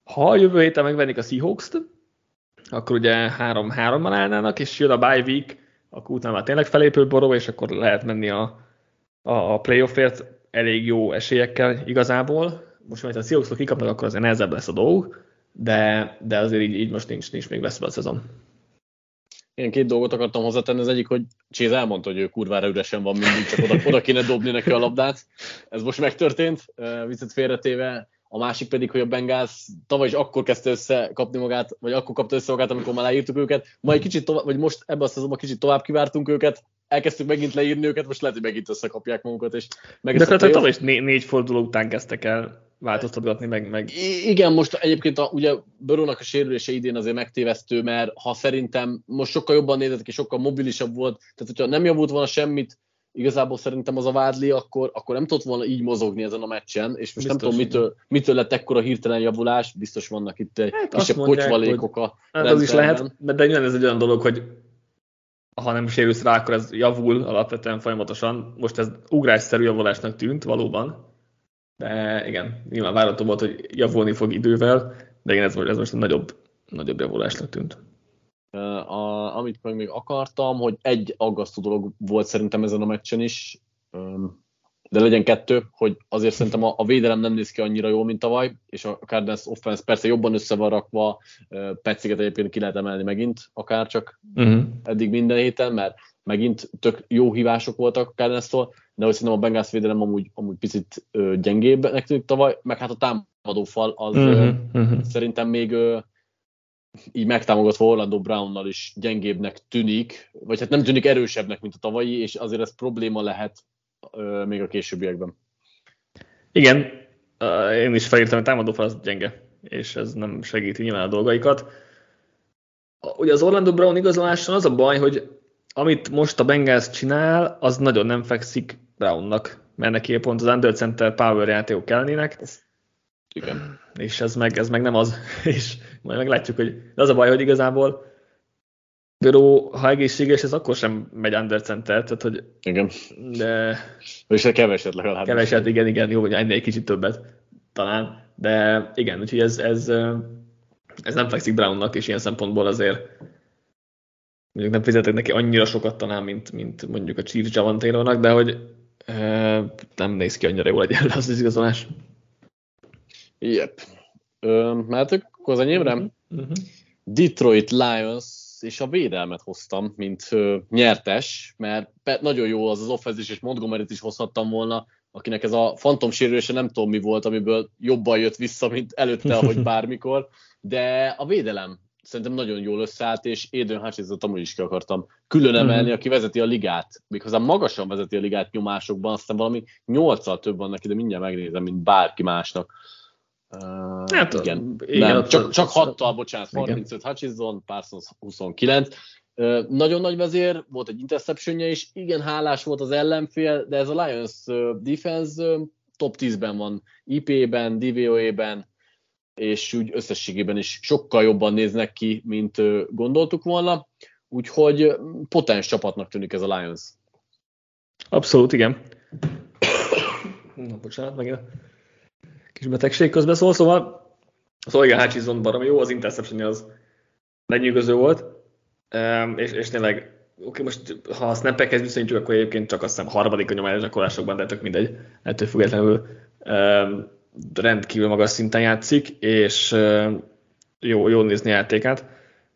ha a jövő héten megvennék a Seahawks-t, akkor ugye 3-3-mal állnának, és jön a bye week, akkor utána már tényleg felépül boró, és akkor lehet menni a, a, a playoffért elég jó esélyekkel igazából. Most, ha a Seahawks kikapnak, akkor azért nehezebb lesz a dolog, de, de azért így, így most nincs, nincs még veszve a szezon. Én két dolgot akartam hozzátenni. Az egyik, hogy Cséz elmondta, hogy ő kurvára üresen van mindig, csak oda, oda kéne dobni neki a labdát. Ez most megtörtént, viccet félretéve. A másik pedig, hogy a Bengals tavaly is akkor kezdte össze kapni magát, vagy akkor kapta össze magát, amikor már leírtuk őket. Ma egy kicsit tovább, vagy most ebben a szezonban kicsit tovább kivártunk őket, elkezdtük megint leírni őket, most lehet, hogy megint összekapják magukat. És De hát tavaly is né- négy forduló után kezdtek el változtatgatni, meg, meg... Igen, most egyébként a, ugye Börónak a sérülése idén azért megtévesztő, mert ha szerintem most sokkal jobban nézett ki, sokkal mobilisabb volt, tehát hogyha nem javult volna semmit, igazából szerintem az a vádli, akkor, akkor nem tudott volna így mozogni ezen a meccsen, és most biztos, nem tudom, mitől, mitől lett ekkora hirtelen javulás, biztos vannak itt hát kisebb kocsvalékok a hát Az is lehet, de nyilván ez egy olyan dolog, hogy ha nem sérülsz rá, akkor ez javul alapvetően folyamatosan. Most ez ugrásszerű javulásnak tűnt valóban, de igen, nyilván várható volt, hogy javulni fog idővel, de igen, ez, ez most egy nagyobb, nagyobb javulásnak tűnt. A, amit meg még akartam, hogy egy aggasztó dolog volt szerintem ezen a meccsen is, de legyen kettő, hogy azért szerintem a, a védelem nem néz ki annyira jól, mint tavaly, és a Cardinals offense persze jobban össze van rakva, Petsziget egyébként ki lehet emelni megint, akár csak uh-huh. eddig minden héten, mert megint tök jó hívások voltak a cardinals de hogy szerintem a Bengals védelem amúgy, amúgy picit ö, gyengébbnek tűnik tavaly, meg hát a támadó fal az uh-huh, uh-huh. szerintem még ö, így megtámogatva Orlando Brownnal is gyengébbnek tűnik, vagy hát nem tűnik erősebbnek, mint a tavalyi, és azért ez probléma lehet ö, még a későbbiekben. Igen, én is felírtam, hogy támadó fal az gyenge, és ez nem segíti nyilván a dolgaikat. Ugye az Orlando Brown igazolással az a baj, hogy amit most a Bengals csinál, az nagyon nem fekszik Brownnak, mert neki pont az under center power játékok kellnének. Igen. És ez meg, ez meg nem az, [laughs] és majd meglátjuk, hogy de az a baj, hogy igazából Böró, ha egészséges, ez akkor sem megy under center, tehát hogy... Igen. De... És a keveset legalább. Keveset, igen, igen, jó, hogy ennél egy kicsit többet talán, de igen, úgyhogy ez, ez, ez nem fekszik Brownnak, és ilyen szempontból azért mondjuk nem fizetek neki annyira sokat talán, mint, mint mondjuk a Chiefs Javon Taylornak, de hogy nem néz ki annyira jól egyenlő az igazolás. Yep. Mehetünk akkor az enyémre? Uh-huh. Detroit Lions és a védelmet hoztam, mint ö, nyertes, mert nagyon jó az az offenzis, és montgomery is hozhattam volna, akinek ez a fantom sérülése nem tudom mi volt, amiből jobban jött vissza, mint előtte, ahogy [laughs] bármikor, de a védelem szerintem nagyon jól összeállt, és Adrian Hutchinson-t amúgy is ki akartam külön mhm. emelni, uh-huh. aki vezeti a ligát, méghozzá magasan vezeti a ligát nyomásokban, aztán valami nyolccal több van neki, de mindjárt megnézem, mint bárki másnak. Uh, hát, igen, igen nem, csak, csak hattal, bocsánat, 35 igen. Hutchinson, Parsons 29. Uh, nagyon nagy vezér, volt egy interceptionje is, igen, hálás volt az ellenfél, de ez a Lions uh, defense uh, top 10-ben van, IP-ben, DVOA-ben, és úgy összességében is sokkal jobban néznek ki, mint gondoltuk volna. Úgyhogy potens csapatnak tűnik ez a Lions. Abszolút, igen. Na, bocsánat, meg a kis betegség közben szól, szóval az Olga Hutchinson baromi jó, az interception az lenyűgöző volt, és, és tényleg oké, most ha a snappekhez viszonyítjuk, akkor egyébként csak azt hiszem harmadik a nyomás gyakorlásokban, de tök mindegy, ettől függetlenül um, rendkívül magas szinten játszik, és jó, jó nézni játékát.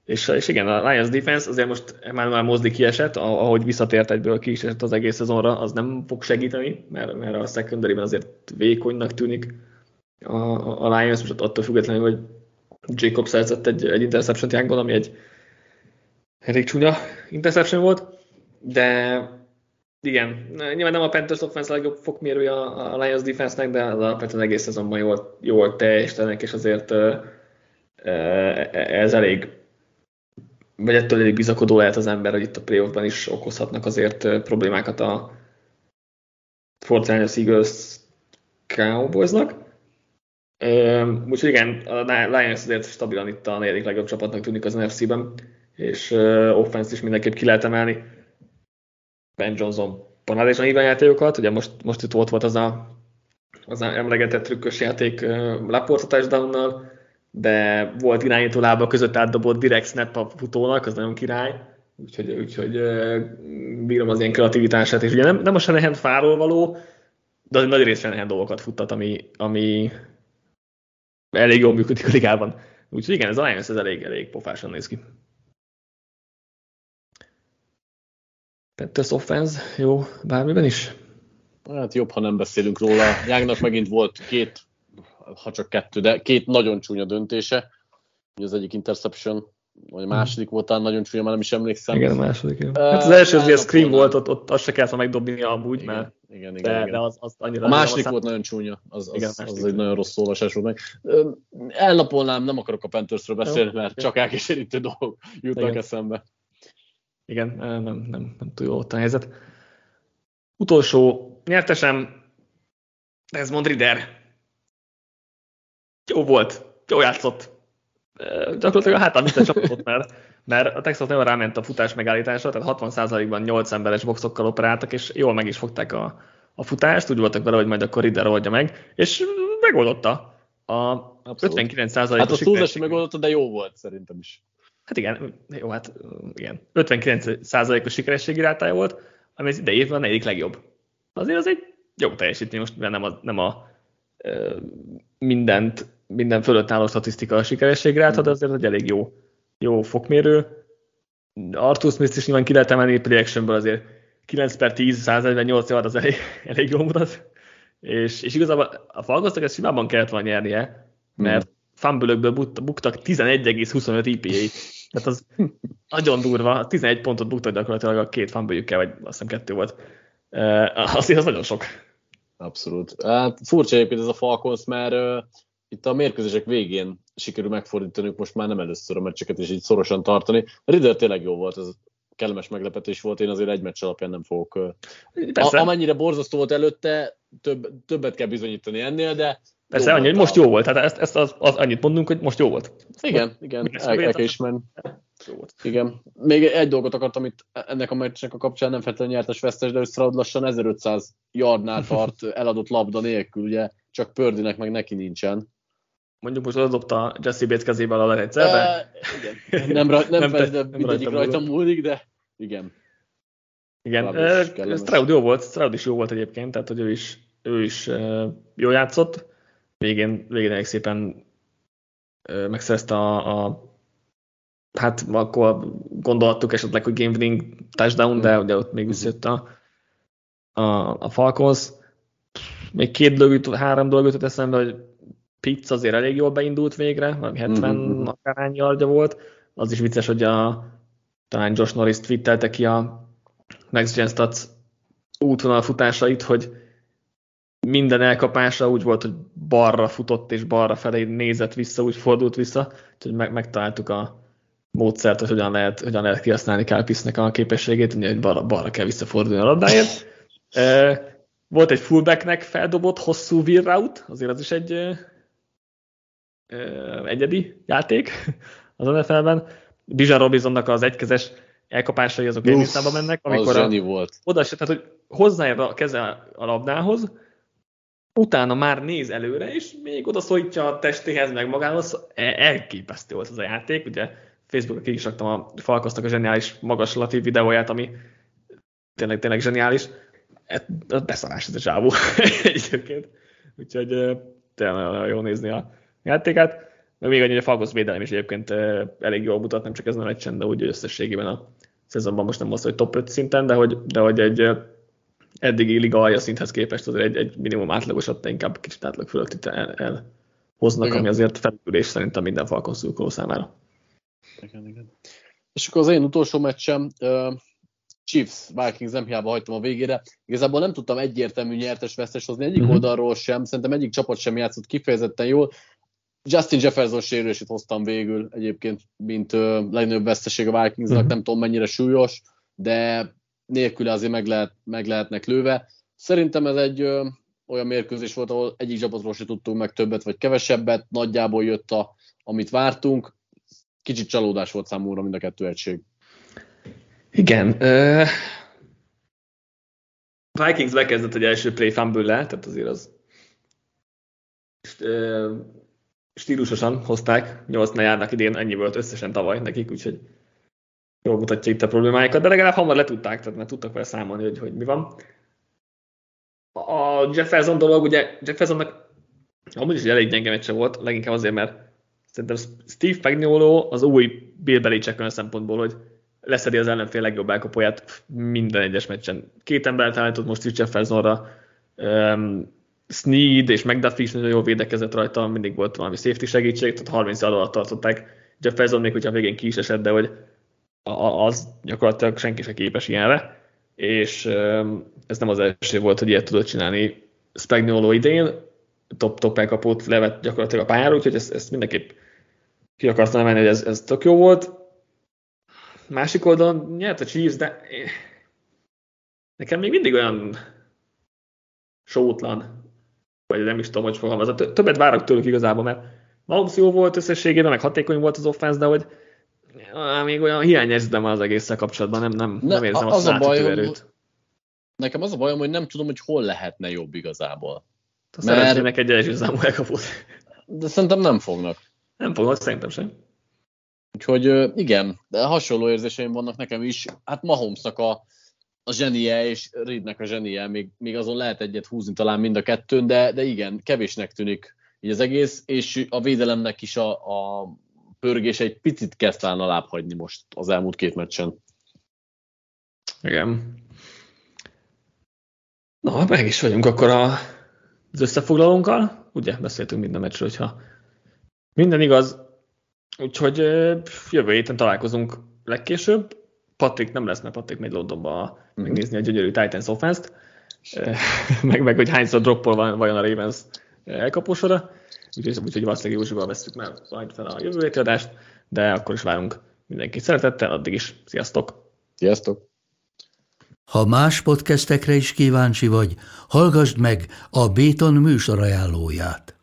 És, és igen, a Lions defense azért most már, már Mozdi kiesett, ahogy visszatért egyből ki is az egész szezonra, az nem fog segíteni, mert, mert a secondary azért vékonynak tűnik a, a Lions, most attól függetlenül, hogy Jacob szerzett egy, egy interception jánkban, ami egy elég csúnya interception volt, de igen, nyilván nem a Panthers offense a legjobb fokmérője a, Lions defense-nek, de az alapvetően egész szezonban jól, jól teljesítenek, és azért ez elég vagy ettől elég bizakodó lehet az ember, hogy itt a playoffban is okozhatnak azért problémákat a Fortnite Eagles Cowboysnak. Úgyhogy igen, a Lions azért stabilan itt a negyedik legjobb csapatnak tűnik az NFC-ben, és offense is mindenképp ki lehet emelni. Ben Johnson panálisan híván játékokat, ugye most, most itt ott volt az a, az a emlegetett trükkös játék Laporta touchdownnal, de volt irányító lába között átdobott direkt snap a futónak, az nagyon király, úgyhogy, úgyhogy bírom az ilyen kreativitását, és ugye nem, nem a Shanahan fáról való, de nagy rész Shanahan dolgokat futtat, ami, ami elég jól működik a ligában. Úgyhogy igen, ez a Lions ez elég, elég pofásan néz ki. Panthers offense, jó, bármiben is? Hát jobb, ha nem beszélünk róla. Jágnak megint volt két ha csak kettő, de két nagyon csúnya döntése. Az egyik interception, vagy a második volt talán nagyon csúnya, már nem is emlékszem. Igen, a második. Uh, hát az első az, screen volt, ott, ott azt se kellett megdobni amúgy, igen, mert igen, igen, de, igen. de az, az annyira... A második volt nagyon csúnya, az, az, igen, az, az egy nagyon rossz olvasás volt meg. Elnapolnám, nem akarok a Panthersről beszélni, mert csak elkeserítő dolgok jutnak igen. eszembe. Igen, nem, nem, nem túl jó ott a helyzet. Utolsó nyertesem, Desmond Ritter jó volt, jó játszott. Gyakorlatilag a hátán minden csapatot, [laughs] mert, mert a Texas nagyon ráment a futás megállításra, tehát 60%-ban 8 emberes boxokkal operáltak, és jól meg is fogták a, a futást, úgy voltak vele, hogy majd akkor Ritter oldja meg, és megoldotta. A Abszolút. 59% Hát a túlzási megoldotta, de jó volt szerintem is. Hát igen, jó, hát igen. 59%-os sikerességi rátája volt, ami az idei évben a negyedik legjobb. Azért az egy jó teljesítmény, most nem a, nem a mindent, minden fölött álló statisztika a sikerességre át, de azért egy elég jó, jó fokmérő. Arthur Smith is nyilván ki lehet emelni projectionből azért 9 per 10, 148 yard az [laughs] elég, elég jó mutat. És, és igazából a Falconsnak ezt simában kellett volna nyernie, mert hmm. fumble buktak 11,25 IPA-t. Tehát az [laughs] nagyon durva, 11 pontot buktak gyakorlatilag a két fumble vagy azt hiszem kettő volt. Uh, azért az nagyon sok. Abszolút. Hát furcsa egyébként ez a Falcons, mert uh, itt a mérkőzések végén sikerül megfordítani, most már nem először a meccseket, és így szorosan tartani. Riddler tényleg jó volt, ez kellemes meglepetés volt, én azért egy meccs alapján nem fogok. A, amennyire borzasztó volt előtte, több, többet kell bizonyítani ennél, de Persze, annyi, hogy most jó volt. Tehát ezt, ezt az, az, annyit mondunk, hogy most jó volt. Igen, igen, el, el kell ismerni. Igen. Még egy dolgot akartam itt ennek a meccsnek a kapcsán, nem feltétlenül nyertes vesztes, de Stroud lassan 1500 yardnál [laughs] tart eladott labda nélkül, ugye csak Pördinek meg neki nincsen. Mondjuk most adobta Jesse Bates kezével a egyszer, de... igen. Nem, ra- nem, nem, persze, nem mindegyik rajta múlik, de igen. Igen, Stroud jó volt, Stroud is jó volt egyébként, tehát hogy ő is, ő is jó játszott. Végén, végén elég szépen megszerezte a, a hát akkor gondoltuk esetleg, hogy game winning touchdown, de ugye ott még visszajött a, a, a Falcons. Még két dolgot, három dolgot eszembe, hogy Pitts azért elég jól beindult végre, vagy 70 mm-hmm. akárhány yardja volt. Az is vicces, hogy a, talán Josh Norris twittelte ki a Next Gen Stats útvonal futásait, hogy minden elkapása úgy volt, hogy balra futott és balra felé nézett vissza, úgy fordult vissza, úgyhogy meg, megtaláltuk a, módszert, hogy hogyan lehet, hogyan lehet kihasználni Kálpisznek a képességét, hogy balra, balra kell visszafordulni a labdáért. [laughs] Volt egy fullbacknek feldobott hosszú route, azért az is egy egyedi játék az NFL-ben. Bijan Robinsonnak az egykezes elkapásai azok egy visszába mennek, amikor az a, volt. oda tehát hogy hozzáér a keze a labdához, utána már néz előre, és még oda szólítja a testéhez, meg magához. E- elképesztő volt az a játék, ugye Facebookra ki is raktam a Falkosznak a zseniális magaslatív videóját, ami tényleg, tényleg zseniális. Ez beszarás ez a zsávó [laughs] egyébként. Úgyhogy tényleg nagyon jó nézni a játékát. Még annyi, hogy a Falkosz védelem is egyébként elég jól mutat, nem csak ez a meccsen, de úgy összességében a szezonban most nem azt, hogy top 5 szinten, de hogy, de hogy egy eddigi liga alja szinthez képest azért egy, egy minimum átlagosat, de inkább kicsit átlag fölött itt el, elhoznak, igen. ami azért felülés szerintem minden Falcon szurkoló számára. Igen, igen. És akkor az én utolsó meccsem, uh, Chiefs, Vikings nem hiába hagytam a végére. Igazából nem tudtam egyértelmű nyertes-vesztes hozni egyik uh-huh. oldalról sem, szerintem egyik csapat sem játszott kifejezetten jól. Justin Jefferson sérülését hoztam végül egyébként, mint uh, legnagyobb veszteség a Vikingsnak, uh-huh. nem tudom mennyire súlyos, de nélküle azért meg, lehet, meg lehetnek lőve. Szerintem ez egy ö, olyan mérkőzés volt, ahol egyik csapatról se tudtunk meg többet vagy kevesebbet, nagyjából jött a, amit vártunk. Kicsit csalódás volt számomra mind a kettő egység. Igen. Uh, Vikings bekezdett egy első play fumble tehát azért az stílusosan hozták, 8 járnak idén, ennyi volt összesen tavaly nekik, úgyhogy jól mutatja itt a problémáikat, de legalább hamar letudták, tehát mert tudtak vele számolni, hogy, hogy mi van. A Jefferson dolog, ugye Jeffersonnak amúgy is elég gyenge meccse volt, leginkább azért, mert szerintem Steve Pagniolo az új Bill Belichick olyan szempontból, hogy leszedi az ellenfél legjobb elkapóját minden egyes meccsen. Két embert állított most is Jeffersonra, um, Sneed és McDuffie is nagyon jól védekezett rajta, mindig volt valami safety segítség, tehát 30 alatt tartották Jefferson, még hogyha a végén ki is esett, de hogy az gyakorlatilag senki se képes ilyenre, és ez nem az első volt, hogy ilyet tudott csinálni Spagnolo idén, top-top elkapót levett gyakorlatilag a pályára, úgyhogy ezt, ezt mindenképp ki akartam emelni, hogy ez, ez tök jó volt. Másik oldalon nyert a Chiefs, de nekem még mindig olyan sótlan, vagy nem is tudom, hogy fogalmazza. Többet várok tőlük igazából, mert Mahomes jó volt összességében, meg hatékony volt az offense, de hogy még olyan hiányérzem az egésszel kapcsolatban, nem, nem, ne, nem érzem az azt a bajom, erőt. Nekem az a bajom, hogy nem tudom, hogy hol lehetne jobb igazából. Mert... Szeretnének egy első számú elkapót. De szerintem nem fognak. Nem fognak, szerintem sem. Úgyhogy igen, de hasonló érzéseim vannak nekem is. Hát Mahomesnak a, a zsenie és Reednek a zsenie, még, még azon lehet egyet húzni talán mind a kettőn, de, de igen, kevésnek tűnik így az egész, és a védelemnek is a, a pörgés egy picit kezd talán alább hagyni most az elmúlt két meccsen. Igen. Na, meg is vagyunk akkor a, az összefoglalónkkal. Ugye, beszéltünk minden meccsről, hogyha minden igaz. Úgyhogy jövő héten találkozunk legkésőbb. Patrik nem lesz, mert Patrik megy Londonba mm-hmm. megnézni a gyönyörű Titans offense-t. [laughs] meg, meg, hogy hányszor droppol van, vajon a Ravens elkapósora úgyhogy, úgyhogy valószínűleg Józsival veszük már majd fel a jövő héti adást, de akkor is várunk mindenkit szeretettel, addig is sziasztok! Sziasztok! Ha más podcastekre is kíváncsi vagy, hallgassd meg a Béton műsor ajánlóját.